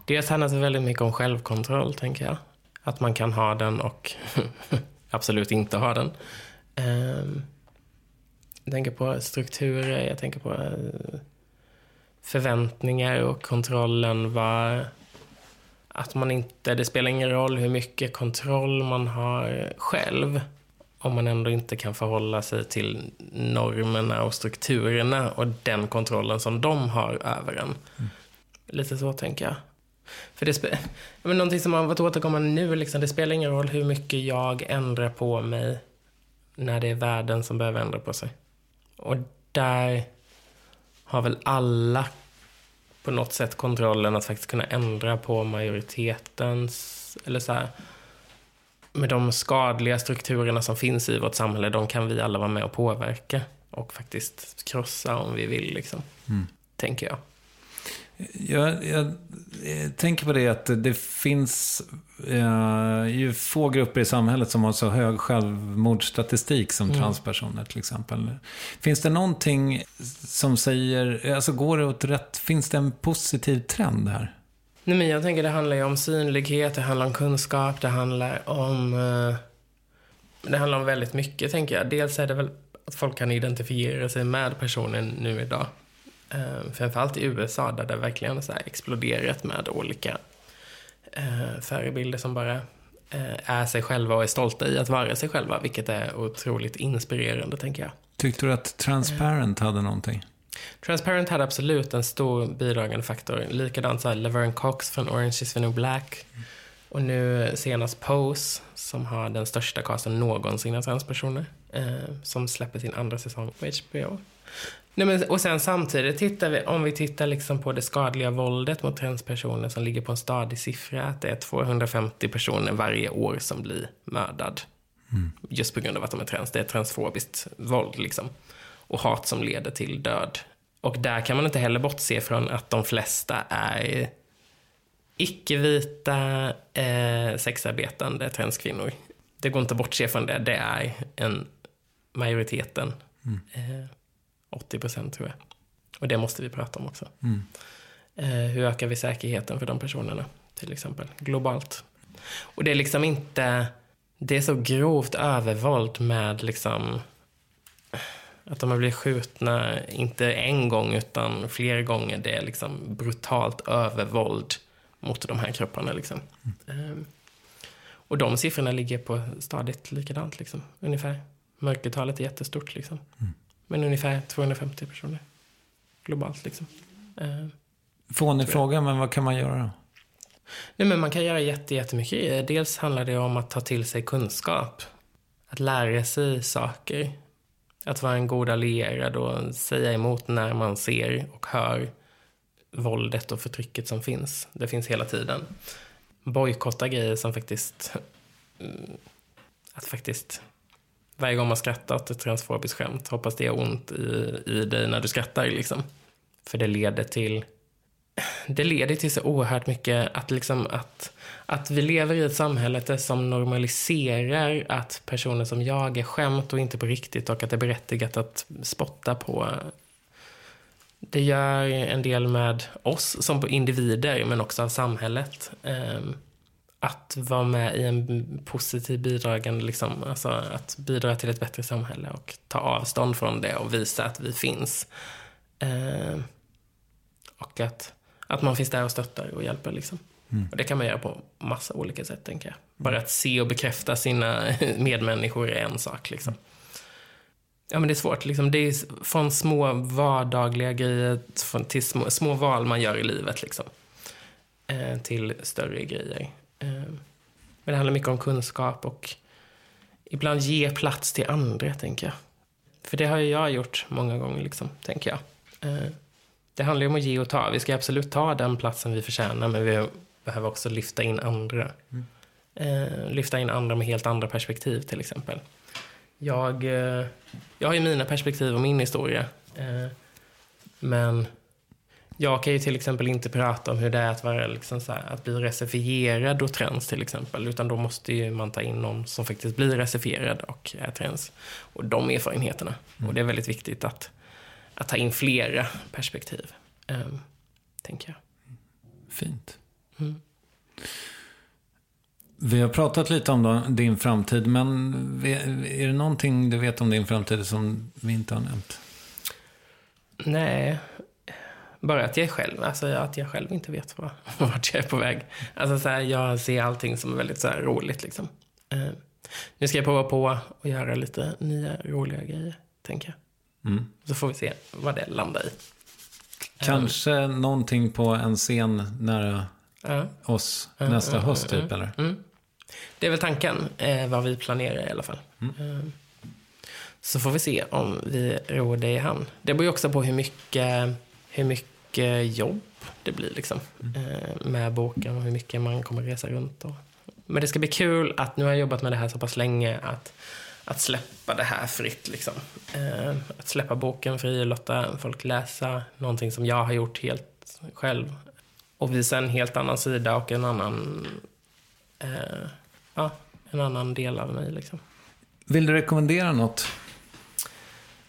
Dels handlar det väldigt mycket om självkontroll, tänker jag. Att man kan ha den och absolut inte ha den. Ehm, jag tänker på strukturer, jag tänker på eh, förväntningar och kontrollen var att man inte, det spelar ingen roll hur mycket kontroll man har själv om man ändå inte kan förhålla sig till normerna och strukturerna och den kontrollen som de har över en. Lite så tänker jag. För det spe- ja, men någonting som har varit återkommande nu, liksom, det spelar ingen roll hur mycket jag ändrar på mig när det är världen som behöver ändra på sig. Och där har väl alla på något sätt kontrollen att faktiskt kunna ändra på majoritetens, eller så här, med de skadliga strukturerna som finns i vårt samhälle, de kan vi alla vara med och påverka och faktiskt krossa om vi vill, liksom. Tänker jag. Jag, jag, jag tänker på det att det finns eh, ju få grupper i samhället som har så hög självmordsstatistik som Mm. transpersoner till exempel. Finns det någonting som säger, alltså går det åt rätt, finns det en positiv trend här? Nej, men jag tänker det handlar ju om synlighet, det handlar om kunskap, det handlar om... eh, det handlar om väldigt mycket, tänker jag. Dels är det väl att folk kan identifiera sig med personen nu idag. Uh, framförallt i USA, där det verkligen så exploderat med olika uh, förebilder som bara eh, är sig själva och är stolta i att vara sig själva, vilket är otroligt inspirerande, tänker jag. Tyckte du att Transparent hade någonting? Transparent hade absolut en stor bidragande faktor. Likadant så här Laverne Cox från Orange is the New Black. Och nu senast Pose, som har den största casten någonsin av transpersoner. Eh, som släpper sin andra säsong på HBO. Nej, men, och sen samtidigt tittar vi, om vi tittar liksom på det skadliga våldet mot transpersoner som ligger på en stadig siffra, att det är 250 personer varje år som blir mördad. Just på grund av att de är trans. Det är transfobiskt våld liksom. Och hat som leder till död. Och där kan man inte heller bortse från att de flesta är icke-vita eh, sexarbetande transkvinnor. Det går inte att bortse från det. Det är en majoriteten. Eh, 80 procent tror jag. Och det måste vi prata om också. Eh, hur ökar vi säkerheten för de personerna, till exempel, globalt? Och det är liksom inte... Det är så grovt övervåld med liksom... Att de har blivit skjutna, inte en gång, utan flera gånger. Det är liksom brutalt övervåld mot de här kropparna. Liksom. Ehm, och de siffrorna ligger på stadigt likadant, liksom, ungefär. Mörkertalet är jättestort, liksom. Men ungefär 250 personer globalt. Liksom. Ehm, Fånig fråga, men vad kan man göra då? Nej, men man kan göra jätte, jättemycket. Dels handlar det om att ta till sig kunskap. Att lära sig saker. Att vara en god allierad och säga emot när man ser och hör våldet och förtrycket som finns. Det finns hela tiden. Bojkotta grejer som faktiskt... Att faktiskt... Varje gång man skrattar åt ett transfobiskt skämt, hoppas det gör ont i, i dig när du skrattar. Liksom. För det leder till det leder till så oerhört mycket att, liksom att, att vi lever i ett samhälle som normaliserar att personer som jag är skämt och inte på riktigt och att det är berättigat att spotta på. Det gör en del med oss som individer men också av samhället. Ehm, Att vara med i en positiv bidragande, liksom, alltså att bidra till ett bättre samhälle och ta avstånd från det och visa att vi finns. Ehm, och att, att man finns där och stöttar och hjälper. Liksom. Och det kan man göra på massa olika sätt, tänker jag. Bara att se och bekräfta sina medmänniskor är en sak. Liksom. Ja, men det är svårt. Liksom. Det är från små vardagliga grejer till små, små val man gör i livet. Liksom. Eh, till större grejer. Eh, men det handlar mycket om kunskap och ibland ge plats till andra, tänker jag. För det har ju jag gjort många gånger, liksom, tänker jag. Eh, det handlar ju om att ge och ta. Vi ska absolut ta den platsen vi förtjänar, men vi behöver också lyfta in andra. Eh, lyfta in andra med helt andra perspektiv, till exempel. Jag, eh, jag har ju mina perspektiv och min historia. Eh, men jag kan ju till exempel inte prata om hur det är att, vara, liksom så här, att bli recifierad och trans till exempel. Utan då måste ju man ta in någon som faktiskt blir recifierad och är trans. Och de erfarenheterna. Och det är väldigt viktigt att, att ta in flera perspektiv. ehm, tänker jag. Fint. Vi har pratat lite om din framtid, men är det någonting du vet om din framtid som vi inte har nämnt? Nej, bara att jag själv, alltså att jag själv inte vet vad, vart jag är på väg. Alltså så här, jag ser allting som väldigt så roligt liksom. Eh, nu ska jag prova på och göra lite nya roliga grejer, tänker jag. Mm. Så får vi se vad det landar i. Kanske någonting på en scen nära Ja. oss nästa höst typ, eller? Mm. Det är väl tanken, eh, vad vi planerar i alla fall. Eh, så får vi se om vi ror det i hamn. Det beror ju också på hur mycket, hur mycket jobb det blir liksom, eh, med boken och hur mycket man kommer resa runt. Och. Men det ska bli kul att, nu har jag jobbat med det här så pass länge, att, att släppa det här fritt. Liksom. Eh, att släppa boken fri och låta folk läsa någonting som jag har gjort helt själv. Och visa en helt annan sida och en annan, eh, ja, en annan del av mig. Liksom. Vill du rekommendera något?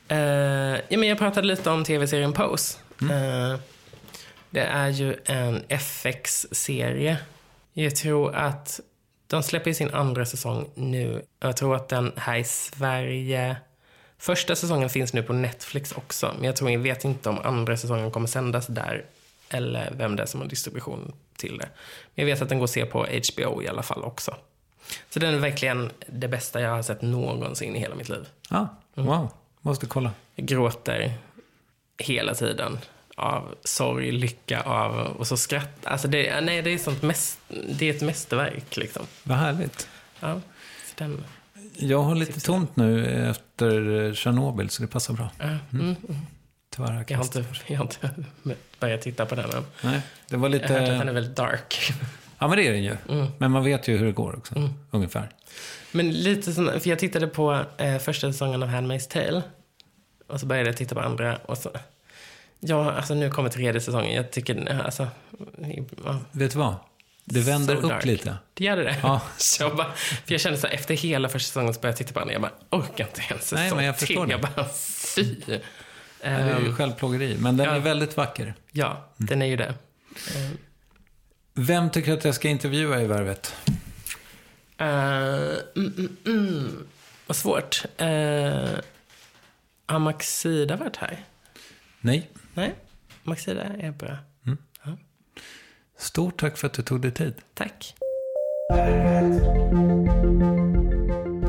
Eh, ja, men jag pratade lite om tv-serien Pose. Eh, det är ju en FX-serie. Jag tror att de släpper sin andra säsong nu. Jag tror att den här i Sverige... Första säsongen finns nu på Netflix också. Men jag tror jag vet inte om andra säsongen kommer sändas där. Eller vem det är som har distribution till det. Men jag vet att den går att se på HBO i alla fall också. Så den är verkligen det bästa jag har sett någonsin i hela mitt liv. Ja, wow. Måste kolla. Jag gråter hela tiden. Av sorg, lycka, av och så skratt. Alltså det, nej, det är sånt mäst, det är ett mästerverk liksom. Vad härligt. Ja, den, Jag har lite tomt nu efter Tjernobyl, så det passar bra. ja, mm, mm. Tyvärr har jag Jag har inte, jag har inte börjat titta på den än. Nej, det var Jag har hört att den lite... är väldigt dark. Ja, men det är den ju. Mm. Men man vet ju hur det går också, ungefär. Men lite sån, för jag tittade på eh, första säsongen av Handmaid's Tale. Och så började jag titta på andra. Och så, ja, alltså nu kommer tredje säsongen. Jag tycker, alltså, ja, Vet du vad? Det vänder So upp lite. Det gör det? Ja. Så jag, bara, för jag kände så här, efter hela första säsongen så började jag titta på den. Jag bara, orkar inte en säsong Nej, men jag förstår till. det. Jag bara, fy. Ja, det är ju Ehm, självplågeri, men den ja. är väldigt vacker. ja, den är ju det. Vem tycker att jag ska intervjua i Värvet? eh, mm, mm, mm. Vad svårt. Uh, har Maxida varit här? Nej. Nej, Maxida är bra. Stort tack för att du tog dig tid. Tack.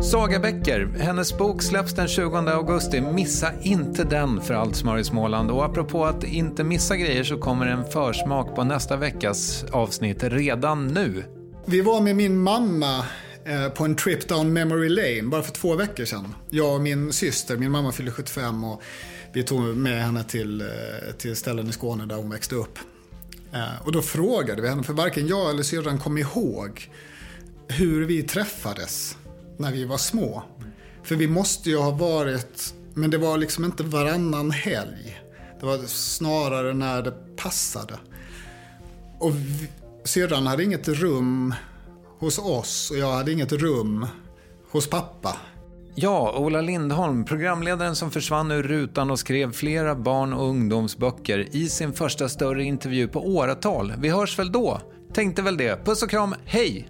Saga Bäcker, hennes bok släpps den 20 augusti. Missa inte den för allt smör i Småland. Och apropå att inte missa grejer så kommer en försmak på nästa veckas avsnitt redan nu. Vi var med min mamma eh, på en trip down memory lane bara för två veckor sedan. Jag och min syster, min mamma fyllde 75 och vi tog med henne till, eh, till ställen i Skåne där hon växte upp. Eh, och då frågade vi henne, för varken jag eller syrran kom ihåg hur vi träffades när vi var små. För vi måste ju ha varit, men det var liksom inte varannan helg. Det var snarare när det passade. Och vi, syrran hade inget rum hos oss och jag hade inget rum hos pappa. Ja, Ola Lindholm, programledaren som försvann ur rutan och skrev flera barn och ungdomsböcker i sin första större intervju på åratal. Vi hörs väl då? Tänkte väl det. Puss och kram, hej!